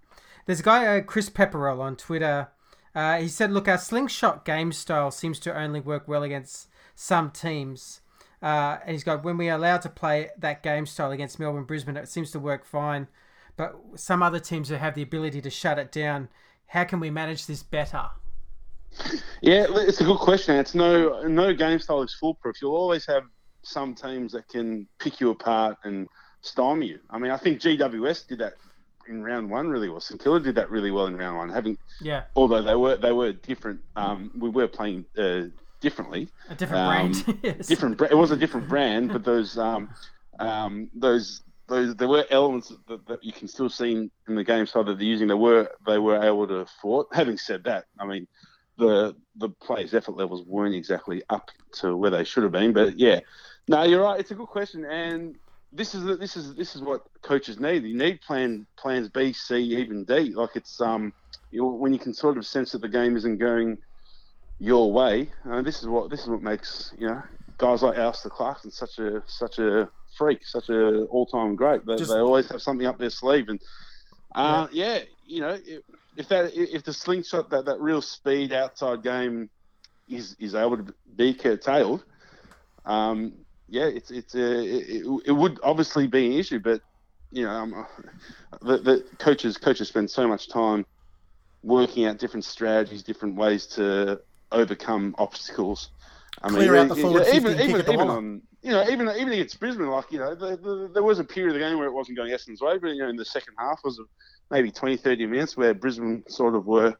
Speaker 3: There's a guy, uh, Chris Pepperell, on Twitter. Uh, he said, Look, our slingshot game style seems to only work well against some teams. Uh, and he's got, when we are allowed to play that game style against Melbourne, Brisbane, it seems to work fine. But some other teams that have the ability to shut it down, how can we manage this better?
Speaker 4: Yeah, it's a good question. It's no no game style is foolproof. You'll always have some teams that can pick you apart and stymie you. I mean, I think GWS did that in round one really well. St Kilda did that really well in round one. Having
Speaker 3: Yeah,
Speaker 4: although they were they were different, um, we were playing uh, differently.
Speaker 3: a different
Speaker 4: Um,
Speaker 3: brand. [LAUGHS] yes.
Speaker 4: different. It was a different brand, but those um, um, those those there were elements that, that you can still see in, in the game style that they're using. They were they were able to fought. Having said that, I mean the the players' effort levels weren't exactly up to where they should have been. But yeah, no, you're right. It's a good question, and this is this is this is what coaches need. You need plan plans B, C, even D. Like it's um, you know, when you can sort of sense that the game isn't going your way. Uh, this is what this is what makes you know guys like Alastair Clarkson such a such a freak, such a all time great. They,
Speaker 2: Just-
Speaker 4: they always have something up their sleeve, and uh, yeah. you know if, if that if the slingshot that that real speed outside game is is able to be curtailed, um, yeah, it's it's a, it, it would obviously be an issue, but you know, um, the, the coaches coaches spend so much time working out different strategies, different ways to overcome obstacles. I
Speaker 2: Clear out the forward
Speaker 4: you-
Speaker 2: 50
Speaker 4: even even even on you know even even against Brisbane, like you know, the, the, there was a period of the game where it wasn't going Essendon's way, but you know, in the second half was maybe 20, 30 minutes where Brisbane sort of were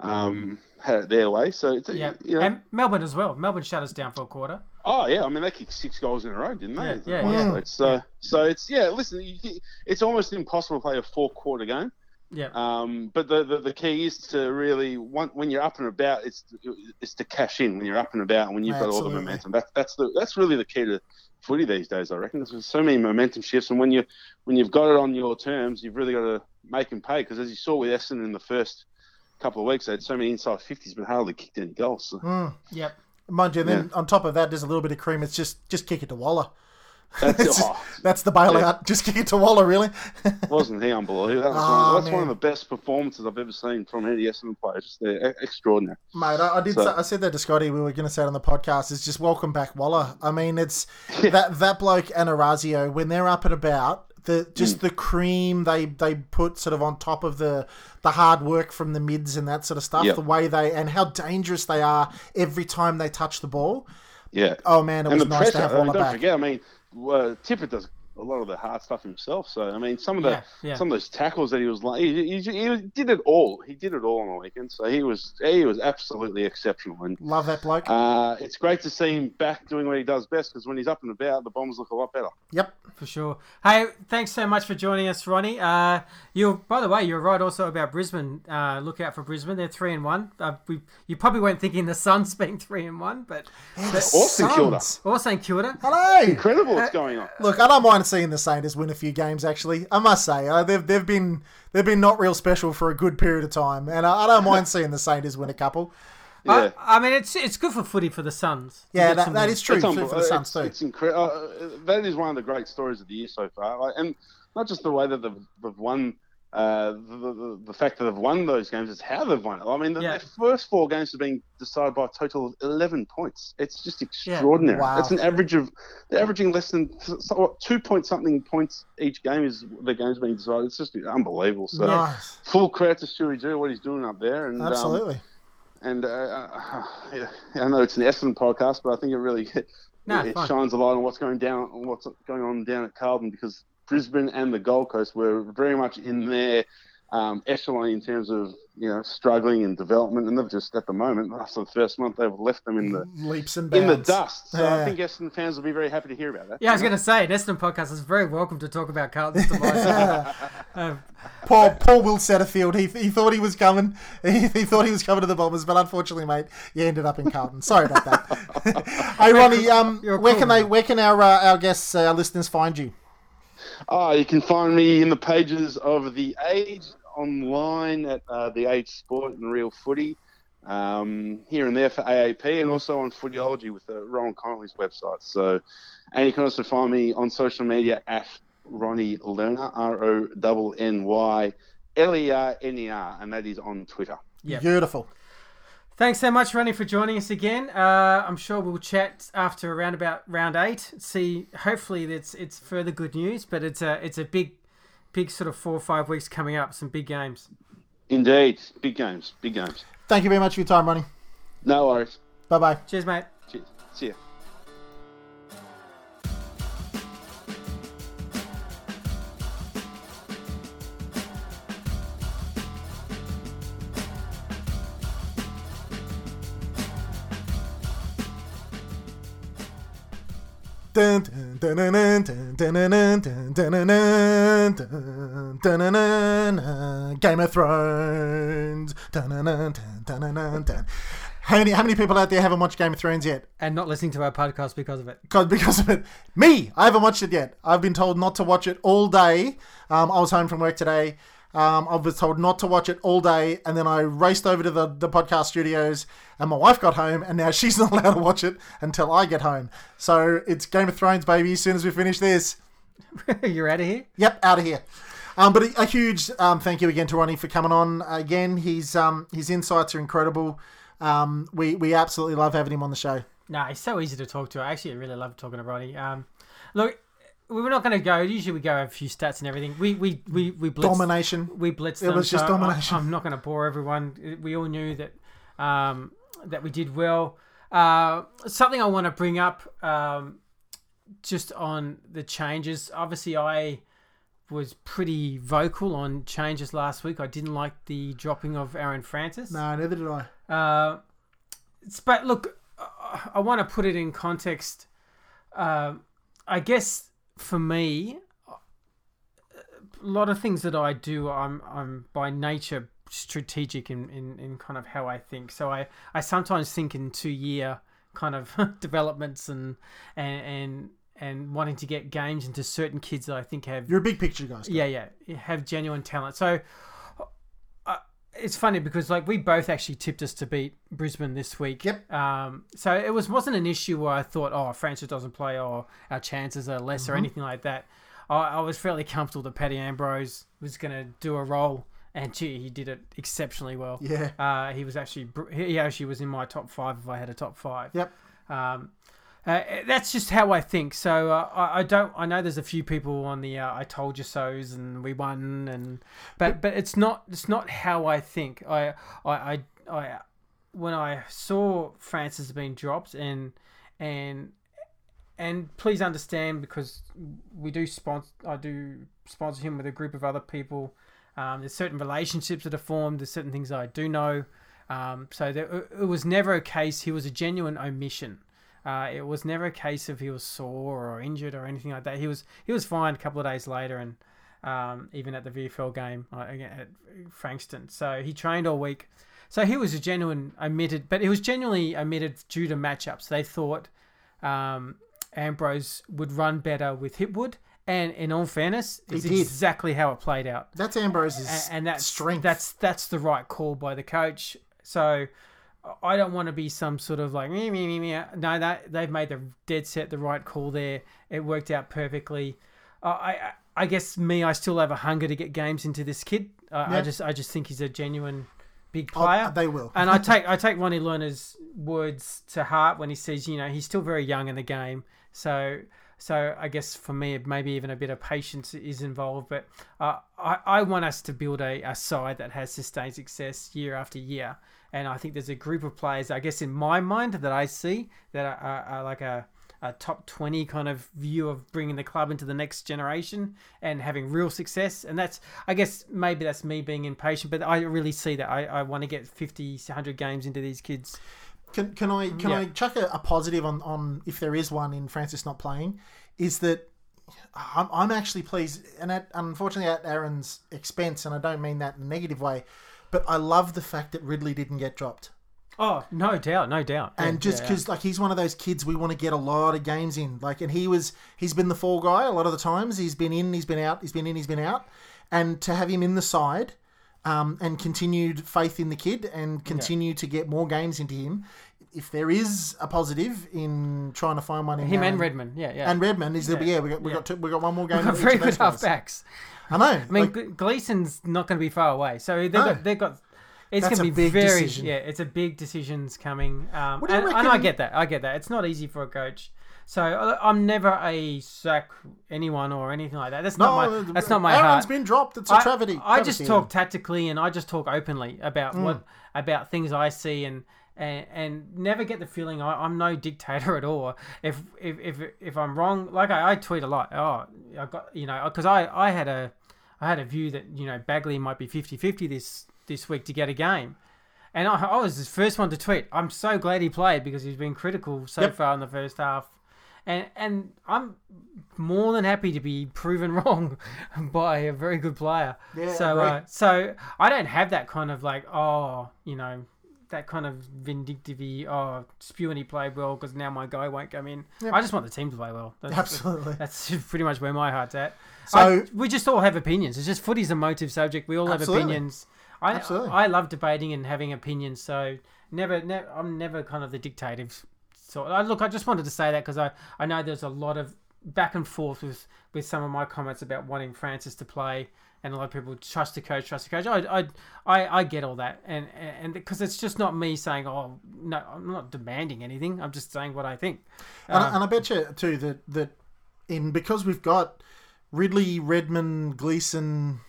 Speaker 4: um, had it their way. So it's
Speaker 3: Yeah,
Speaker 4: you know,
Speaker 3: and Melbourne as well. Melbourne shut us down for a quarter.
Speaker 4: Oh yeah, I mean they kicked six goals in a row, didn't they?
Speaker 3: Yeah,
Speaker 4: At
Speaker 3: yeah,
Speaker 4: one
Speaker 2: yeah.
Speaker 4: So so it's yeah. Listen, you, it's almost impossible to play a four quarter game.
Speaker 3: Yeah,
Speaker 4: Um, but the, the the key is to really when, when you're up and about, it's it's to cash in when you're up and about and when you've got all the momentum. That's that's the that's really the key to footy these days. I reckon there's so many momentum shifts, and when you when you've got it on your terms, you've really got to make them pay. Because as you saw with Essendon in the first couple of weeks. They had so many inside fifties, but hardly kicked any goals. So.
Speaker 2: Mm.
Speaker 3: Yep.
Speaker 2: Mind you, then on top of that, there's a little bit of cream. It's just just kick it to Walla.
Speaker 4: That's, [LAUGHS] oh,
Speaker 2: that's the bailout. Just kick it to Walla, really. [LAUGHS]
Speaker 4: wasn't he unbelievable? That was
Speaker 2: Oh,
Speaker 4: one, that's one of the best performances I've ever seen from any Essendon player. Just they're extraordinary.
Speaker 2: Mate, I, I did.
Speaker 4: So-
Speaker 2: say, I said that to Scotty. We were going to say it on the podcast. Is just welcome back, Walla. I mean, it's [LAUGHS] that that bloke and Orazio when they're up and about. The just
Speaker 4: Mm.
Speaker 2: the cream they they put sort of on top of the the hard work from the mids and that sort of stuff.
Speaker 4: Yep.
Speaker 2: The way they and how dangerous they are every time they touch the ball.
Speaker 4: Yeah.
Speaker 2: Oh man, it
Speaker 4: and
Speaker 2: was nice
Speaker 4: pressure.
Speaker 2: to have
Speaker 4: I mean,
Speaker 2: Walla
Speaker 4: don't
Speaker 2: back.
Speaker 4: forget. I mean, uh, Tippett does a lot of the hard stuff himself. So I mean, some of the
Speaker 3: Yeah, yeah.
Speaker 4: some of those tackles that he was like, he, he, he did it all. He did it all on the weekend. So he was he was absolutely exceptional. And
Speaker 2: Love that bloke.
Speaker 4: uh, it's great to see him back doing what he does best because when he's up and about, the Bombers look a lot better.
Speaker 2: yep.
Speaker 3: For sure. Hey, thanks so much for joining us, Ronny. Uh, you, by the way, you're right also about Brisbane. Uh, look out for Brisbane. They're three and one. Uh, we, you probably weren't thinking the Suns [LAUGHS] being three and one, but
Speaker 4: Austin killed us.
Speaker 2: Suns.
Speaker 3: also in Kilda.
Speaker 2: Hello.
Speaker 4: Incredible what's going on.
Speaker 2: Look, I don't mind seeing the Saints win a few games. Actually, I must say uh, they've they've been they've been not real special for a good period of time, and I, I don't mind [LAUGHS] seeing the Saints win a couple.
Speaker 4: Yeah.
Speaker 3: I, I mean, it's it's good for footy for the Suns.
Speaker 2: Yeah,
Speaker 3: get
Speaker 2: that,
Speaker 3: some
Speaker 2: that
Speaker 3: wins.
Speaker 2: is true
Speaker 4: It's
Speaker 2: too,
Speaker 4: unbe-
Speaker 2: for the Suns
Speaker 4: it's,
Speaker 2: too.
Speaker 4: It's incredible. Uh, that is one of the great stories of the year so far, like, and not just the way that they've, they've won. Uh, the, the, the fact that they've won those games is how they've won it. I mean, the,
Speaker 3: Yeah.
Speaker 4: their first four games have been decided by a total of eleven points. It's just extraordinary.
Speaker 2: Wow.
Speaker 4: It's an average of they're averaging less than two point something points each game is the game's being decided. It's just unbelievable. So
Speaker 2: Nice,
Speaker 4: full credit to Stewie Dew what he's doing up there, and um,
Speaker 2: absolutely.
Speaker 4: and uh, uh, yeah, [SIGHS] I know it's an Essendon podcast, but I think it really
Speaker 3: No,
Speaker 4: it shines a light on what's going down, on what's going on down at Carlton because Brisbane and the Gold Coast were very much in their um, echelon in terms of you know struggling and development, and they've just at the moment after the first month they've left them in the
Speaker 2: Leaps and bounds
Speaker 4: in the dust. So
Speaker 2: Yeah.
Speaker 4: I think Essendon fans will be very happy to hear about that.
Speaker 3: Yeah, I was going to say, an Essendon podcast is very welcome to talk about Carlton's demise. [LAUGHS] Um,
Speaker 2: Poor, poor Will Setterfield. He, he thought he was coming. He, he thought he was coming to the Bombers, but unfortunately, mate, you ended up in Carlton. Sorry about that. [LAUGHS] hey, Ronny, um, where
Speaker 3: cool,
Speaker 2: can they, where can our uh, our guests, uh, our listeners, find you?
Speaker 4: Ah, you can find me in the pages of the Age online at uh, the Age Sport and Real Footy, um, here and there for AAP, and also on Footyology with uh, Rohan Connolly's website. So, and you can also find me on social media at Ronny Lerner, R O N N Y L E R N E R, and that is on Twitter.
Speaker 3: Yeah.
Speaker 2: Beautiful.
Speaker 3: Thanks so much, Ronny, for joining us again. Uh, I'm sure we'll chat after around about round eight. See, hopefully it's it's further good news, but it's a it's a big, big sort of four or five weeks coming up. Some big games.
Speaker 4: Indeed, big games, big games.
Speaker 2: Thank you very much for your time, Ronny.
Speaker 4: No worries.
Speaker 2: Bye bye.
Speaker 3: Cheers, mate.
Speaker 4: Cheers. See ya.
Speaker 2: Game of Thrones. How many how many people out there haven't watched Game of Thrones yet?
Speaker 3: And not listening to our podcast because of it.
Speaker 2: because because of it. Me, I haven't watched it yet. I've been told not to watch it all day. Um, I was home from work today. Um, I was told not to watch it all day, and then I raced over to the, the podcast studios, and my wife got home, and now [LAUGHS] she's not allowed to watch it until I get home. So it's Game of Thrones, baby. As soon as we finish this, [LAUGHS]
Speaker 3: You're out of here.
Speaker 2: Yep, out of here. Um, but a, a huge um, thank you again to Ronny for coming on again. His um, his insights are incredible. Um, we we absolutely love having him on the show.
Speaker 3: No, he's so easy to talk to. I actually really love talking to Ronny. Um, look, we were not going to go. Usually we go over a few stats and everything. We we we we blitzed,
Speaker 2: Domination.
Speaker 3: We blitzed.
Speaker 2: It
Speaker 3: them,
Speaker 2: was just
Speaker 3: so I-
Speaker 2: domination.
Speaker 3: I'm not going to bore everyone. We all knew that um, that we did well. Uh, something I want to bring up um, just on the changes. Obviously, I was pretty vocal on changes last week. I didn't like the dropping of Aaron Francis.
Speaker 2: No, neither did I.
Speaker 3: Uh, but look, I- I want to put it in context. Uh, I guess for me, a lot of things that I do, I'm I'm by nature strategic in, in, in kind of how I think. So I, I sometimes think in two year kind of [LAUGHS] developments and and and and wanting to get games into certain kids that I think have
Speaker 2: You're a big picture guy. Scott.
Speaker 3: yeah, yeah, have genuine talent. So, it's funny because like we both actually tipped us to beat Brisbane this week.
Speaker 2: Yep.
Speaker 3: Um, so it was wasn't an issue where I thought, oh, Francis doesn't play, or our chances are less, or
Speaker 2: Mm-hmm.
Speaker 3: anything like that. I, I was fairly comfortable that Paddy Ambrose was going to do a role, and gee, he did it exceptionally well.
Speaker 2: Yeah.
Speaker 3: Uh, he was actually he actually was in my top five if I had a top five.
Speaker 2: Yep.
Speaker 3: Um, uh, that's just how I think. So uh, I, I don't. I know there's a few people on the uh, "I told you so's" and we won, and but but it's not. It's not how I think. I I I, I when I saw Francis being dropped and and and please understand because we do sponsor. I do sponsor him with a group of other people. Um, there's certain relationships that are formed. There's certain things I do know. Um, so there, it was never a case. He was a genuine omission. Uh, it was never a case of he was sore or injured or anything like that. He was he was fine a couple of days later, and um, even at the VFL game uh, at Frankston. So he trained all week. So he was a genuine omitted, but it was genuinely omitted due to matchups. They thought um, Ambrose would run better with Hipwood, and in all fairness, it's exactly how it played out
Speaker 2: That's Ambrose's
Speaker 3: and, and that's
Speaker 2: strength.
Speaker 3: That's that's the right call by the coach. So I don't want to be some sort of like me me me me. No, that they've made the dead set the right call there. It worked out perfectly. Uh, I I- I guess me, I still have a hunger to get games into this kid. Uh, I just I just think he's a genuine big
Speaker 2: Oh,
Speaker 3: player.
Speaker 2: they will.
Speaker 3: and I [LAUGHS] take I take Ronny Lerner's words to heart when he says, you know, he's still very young in the game. So so I guess for me, maybe even a bit of patience is involved. But uh, I I want us to build a, a side that has sustained success year after year. And I think there's a group of players, I guess, in my mind that I see that are, are, are like a a top 20 kind of view of bringing the club into the next generation and having real success. And that's, I guess, maybe that's me being impatient, but I really see that. I, I want to get 50, 100 games into these kids.
Speaker 2: Can, can I can
Speaker 3: Yeah.
Speaker 2: I chuck a, a positive on, on if there is one in Francis not playing? Is that I'm, I'm actually pleased, and at, unfortunately at Aaron's expense, and I don't mean that in a negative way, but I love the fact that Ridley didn't get dropped.
Speaker 3: Oh, no doubt, no doubt.
Speaker 2: and
Speaker 3: Yeah,
Speaker 2: just
Speaker 3: yeah,
Speaker 2: because like he's one of those kids we want to get a lot of games in like and he was he's been the fall guy a lot of the times he's been in he's been out he's been in he's been out and to have him in the side um, and continued faith in the kid and continue to get more games into him if there is a positive in trying to find one in
Speaker 3: him and
Speaker 2: Aaron-
Speaker 3: Redman, yeah, yeah.
Speaker 2: and Redman is there
Speaker 3: Yeah,
Speaker 2: yeah, we got we
Speaker 3: yeah.
Speaker 2: got two, we got one more game
Speaker 3: We've got very good halfbacks.
Speaker 2: I know
Speaker 3: I mean,
Speaker 2: like,
Speaker 3: Gleeson's not going to be far away, so they've
Speaker 2: No.
Speaker 3: got they've got. It's going to be
Speaker 2: big
Speaker 3: very
Speaker 2: decision.
Speaker 3: yeah. It's a big decisions coming, um,
Speaker 2: What do you
Speaker 3: and, and I get that. I get that. It's not easy for a coach. So I- I'm never a sack anyone or anything like that. That's not my that's not my
Speaker 2: Aaron's
Speaker 3: heart.
Speaker 2: been dropped it's a
Speaker 3: I-
Speaker 2: travesty
Speaker 3: I, just talk tactically and I just talk openly about
Speaker 2: Mm.
Speaker 3: what about things I see and and, and never get the feeling I, I'm no dictator [LAUGHS] at all. If if if, if I'm wrong, like I, I tweet a lot. Oh, I got you know because I, I had a I had a view that you know Bagley might be 50-50 this this week to get a game. And I, I was the first one to tweet. I'm so glad he played because he's been critical so
Speaker 2: Yep.
Speaker 3: far in the first half and and I'm more than happy to be proven [LAUGHS] wrong by a very good player.
Speaker 2: Yeah,
Speaker 3: so uh, so I don't have that kind of like oh you know that kind of vindictive oh spewing he played well because now my guy won't come in.
Speaker 2: Yep.
Speaker 3: I just want the team to play well. That's, [LAUGHS]
Speaker 2: absolutely
Speaker 3: That's [LAUGHS] pretty much where my heart's at.
Speaker 2: So-
Speaker 3: I- we just all have opinions. It's just footy's a motive subject. We all have opinions. I,
Speaker 2: Absolutely.
Speaker 3: I love debating and having opinions. So never, never I'm never kind of the dictative. So I look, I just wanted to say that because I, I know there's a lot of back and forth with, with some of my comments about wanting Francis to play, and a lot of people trust the coach, trust the coach. I, I, I, I get all that, and and because it's just not me saying, oh no, I'm not demanding anything. I'm just saying what I think.
Speaker 2: And,
Speaker 3: Uh,
Speaker 2: I, and I bet you too that that in because we've got Ridley, Redman, Gleeson,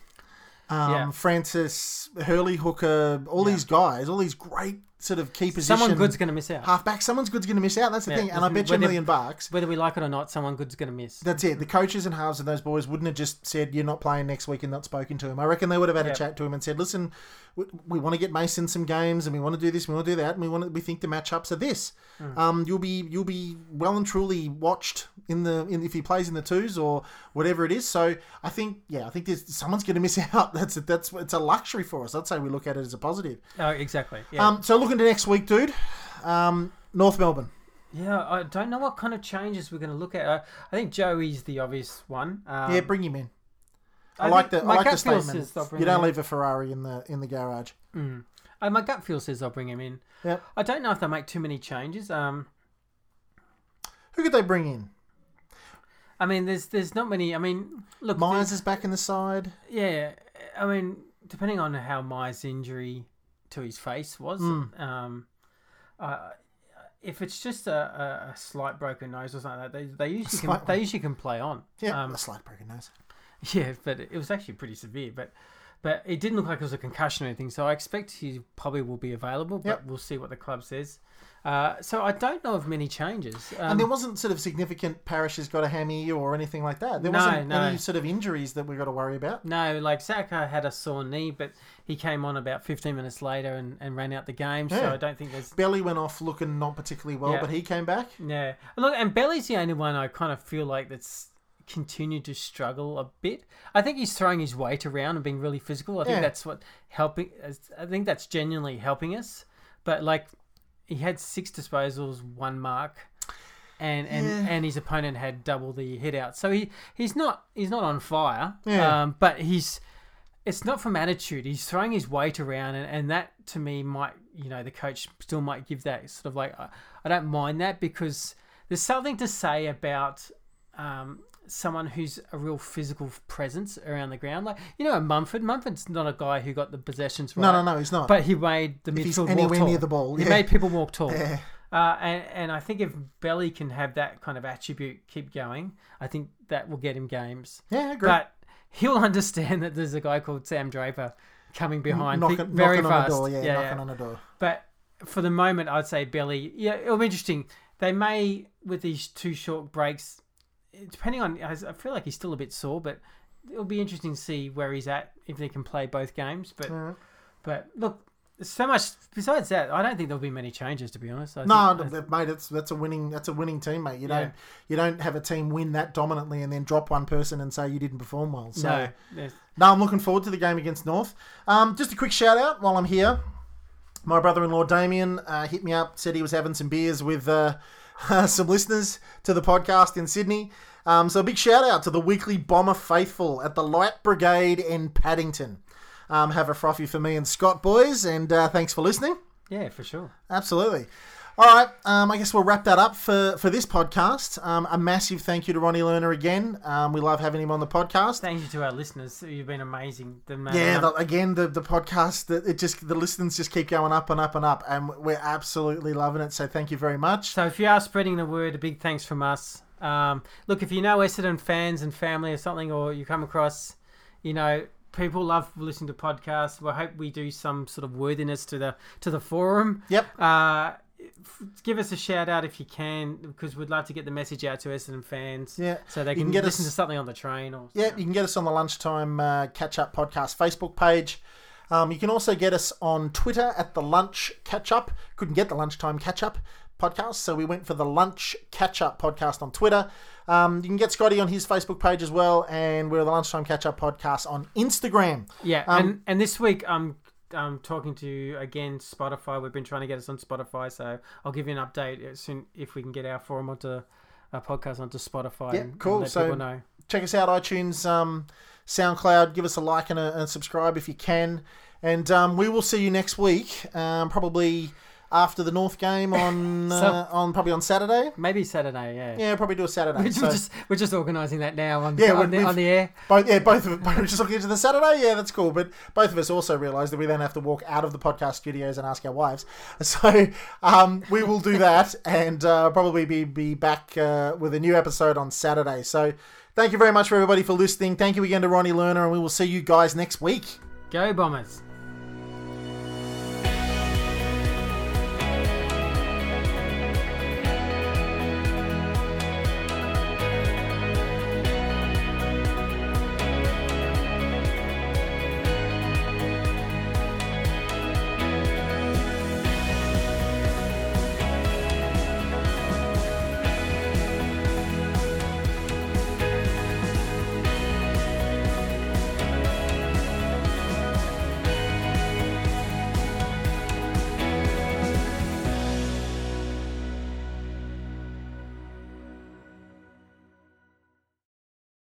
Speaker 2: um,
Speaker 3: Yeah.
Speaker 2: Francis, Hurley, Hooker, all these guys, all these great sort of key position
Speaker 3: Someone good's going to miss out.
Speaker 2: halfback. Someone's good's going to miss out. That's the
Speaker 3: Yeah,
Speaker 2: thing. And I bet you a million bucks.
Speaker 3: Whether we like it or not, someone good's going to miss.
Speaker 2: That's it. The coaches and halves of those boys wouldn't have just said you're not playing next week and not spoken to him. I reckon they would have had
Speaker 3: Yeah.
Speaker 2: a chat to him and said, "Listen, we, we want to get Mason some games, and we want to do this, we want to do that, and we want to, we think the matchups are this.
Speaker 3: Hmm.
Speaker 2: Um, you'll be you'll be well and truly watched in the in, if he plays in the twos or whatever it is. So I think yeah, I think there's someone's going to miss [LAUGHS] out. That's that's it's a luxury for us. I'd say we look at it as a positive.
Speaker 3: Oh, exactly. Yeah.
Speaker 2: Um, so looking to next week, dude. Um, North Melbourne.
Speaker 3: yeah, I don't know what kind of changes we're going to look at. Uh, I think Joey's the obvious one. Um,
Speaker 2: yeah, bring him in. I,
Speaker 3: I
Speaker 2: like the I like the statement. You don't leave a Ferrari in the in the garage.
Speaker 3: Uh, my gut feel says I'll bring him in.
Speaker 2: Yep.
Speaker 3: I don't know if they'll make too many changes. Um,
Speaker 2: Who could they bring in?
Speaker 3: I mean, there's there's not many. I mean, look,
Speaker 2: Myers is back in the side.
Speaker 3: Yeah, I mean, depending on how Myers' injury to his face was,
Speaker 2: Hmm.
Speaker 3: um, uh, if it's just a, a, slight broken nose or something like that, they, they usually can, they usually can play on.
Speaker 2: Yeah,
Speaker 3: Um,
Speaker 2: a slight broken nose. [LAUGHS]
Speaker 3: yeah, but it was actually pretty severe. But but it didn't look like it was a concussion or anything. So I expect he probably will be available. But
Speaker 2: Yep.
Speaker 3: we'll see what the club says. Uh, so I don't know of many changes. Um,
Speaker 2: and there wasn't sort of significant Parish got a hammy or anything like that. There
Speaker 3: No,
Speaker 2: wasn't
Speaker 3: no.
Speaker 2: any sort of injuries that we got to worry about.
Speaker 3: No, like Saka had a sore knee, but he came on about 15 minutes later and, and ran out the game. So I don't think there's.
Speaker 2: Belly went off looking not particularly well,
Speaker 3: Yeah.
Speaker 2: but he came back.
Speaker 3: Yeah. Look, and Belly's the only one I kind of feel like that's continued to struggle a bit. I think he's throwing his weight around and being really physical. I think
Speaker 2: Yeah.
Speaker 3: that's what helping. I think that's genuinely helping us. But like, he had six disposals, one mark. And, and,
Speaker 2: Yeah.
Speaker 3: and his opponent had double the hit out, so he, he's not he's not on fire.
Speaker 2: Yeah.
Speaker 3: Um, but he's it's not from attitude. He's throwing his weight around, and, and that to me might, you know, the coach still might give that sort of like, I, I don't mind that because there's something to say about um, someone who's a real physical presence around the ground. Like, you know, Mumford. Mumford's not a guy who got the possessions right.
Speaker 2: No, no, no, he's not.
Speaker 3: But he made the midfield walk
Speaker 2: anywhere
Speaker 3: tall.
Speaker 2: near the ball,
Speaker 3: he made people walk tall.
Speaker 2: Yeah.
Speaker 3: Uh, and, and I think if Belly can have that kind of attribute keep going, I think that will get him games.
Speaker 2: yeah, I agree.
Speaker 3: But he'll [LAUGHS] understand that there's a guy called Sam Draper coming behind
Speaker 2: knocking,
Speaker 3: very
Speaker 2: knocking
Speaker 3: fast.
Speaker 2: on a door, yeah,
Speaker 3: yeah,
Speaker 2: knocking
Speaker 3: yeah.
Speaker 2: on a door.
Speaker 3: But for the moment, I'd say Belly. Yeah, it'll be interesting. They may with these two short breaks, depending on. I feel like he's still a bit sore, but it'll be interesting to see where he's at if they can play both games. But
Speaker 2: Mm.
Speaker 3: but look, so much besides that, I don't think there'll be many changes. To be honest, I
Speaker 2: No,
Speaker 3: think,
Speaker 2: th- mate, it's that's a winning that's a winning team, mate. You
Speaker 3: Yeah.
Speaker 2: don't you don't have a team win that dominantly and then drop one person and say you didn't perform well. So
Speaker 3: no,
Speaker 2: No, I'm looking forward to the game against North. Um, just a quick shout out while I'm here. My brother-in-law Damien uh, hit me up, said he was having some beers with uh, [LAUGHS] some listeners to the podcast in Sydney. Um, so a big shout out to the weekly Bomber faithful at the Light Brigade in Paddington. Um, have a frothy for me and Scott, boys, and uh, thanks for listening.
Speaker 3: yeah, for sure.
Speaker 2: Absolutely. All right, um, I guess we'll wrap that up for, for this podcast. Um, a massive thank you to Ronny Lerner again. Um, we love having him on the podcast.
Speaker 3: Thank you to our listeners. You've been amazing. The
Speaker 2: Yeah, the, again, the the podcast, the, it just the listens just keep going up and up and up, and we're absolutely loving it. So thank you very much.
Speaker 3: So if you are spreading the word, a big thanks from us. Um, look, if you know Essendon fans and family or something, or you come across, you know, people love listening to podcasts. We hope we do some sort of worthiness to the to the forum.
Speaker 2: Yep.
Speaker 3: Uh, give us a shout out if you can, because we'd love to get the message out to Essendon fans.
Speaker 2: Yeah.
Speaker 3: So they can,
Speaker 2: can get
Speaker 3: listen
Speaker 2: us-
Speaker 3: to something on the train or.
Speaker 2: Yeah, you can get us on the lunchtime uh, catch up podcast Facebook page. Um, you can also get us on Twitter at the lunch catch up. Couldn't get the lunchtime catch up podcast, so we went for the lunch catch up podcast on Twitter. Um, you can get Scotty on his Facebook page as well, and we're the lunchtime catch up podcast on Instagram.
Speaker 3: Yeah,
Speaker 2: Um,
Speaker 3: and and this week I'm I'm talking to again Spotify. We've been trying to get us on Spotify, so I'll give you an update as soon if we can get our forum onto our podcast onto Spotify.
Speaker 2: Yeah,
Speaker 3: and, and
Speaker 2: cool.
Speaker 3: let
Speaker 2: So- check us out iTunes, um, SoundCloud. Give us a like and a, and subscribe if you can. And um, we will see you next week, um, probably after the North game on [LAUGHS]
Speaker 3: So-
Speaker 2: uh, on probably on Saturday.
Speaker 3: Maybe Saturday. Yeah.
Speaker 2: Yeah, probably do a Saturday.
Speaker 3: We're,
Speaker 2: So
Speaker 3: just we're just organising that now on
Speaker 2: Yeah,
Speaker 3: on, the, on the air.
Speaker 2: both yeah, both of we're just looking into the Saturday. Yeah, that's cool. But both of us also realise that we then have to walk out of the podcast studios and ask our wives. [LAUGHS] So um, we will do that [LAUGHS] and uh, probably be be back uh, with a new episode on Saturday. So. Thank you very much for everybody for listening. Thank you again to Ronny Lerner, and we will see you guys next week.
Speaker 3: Go Bombers.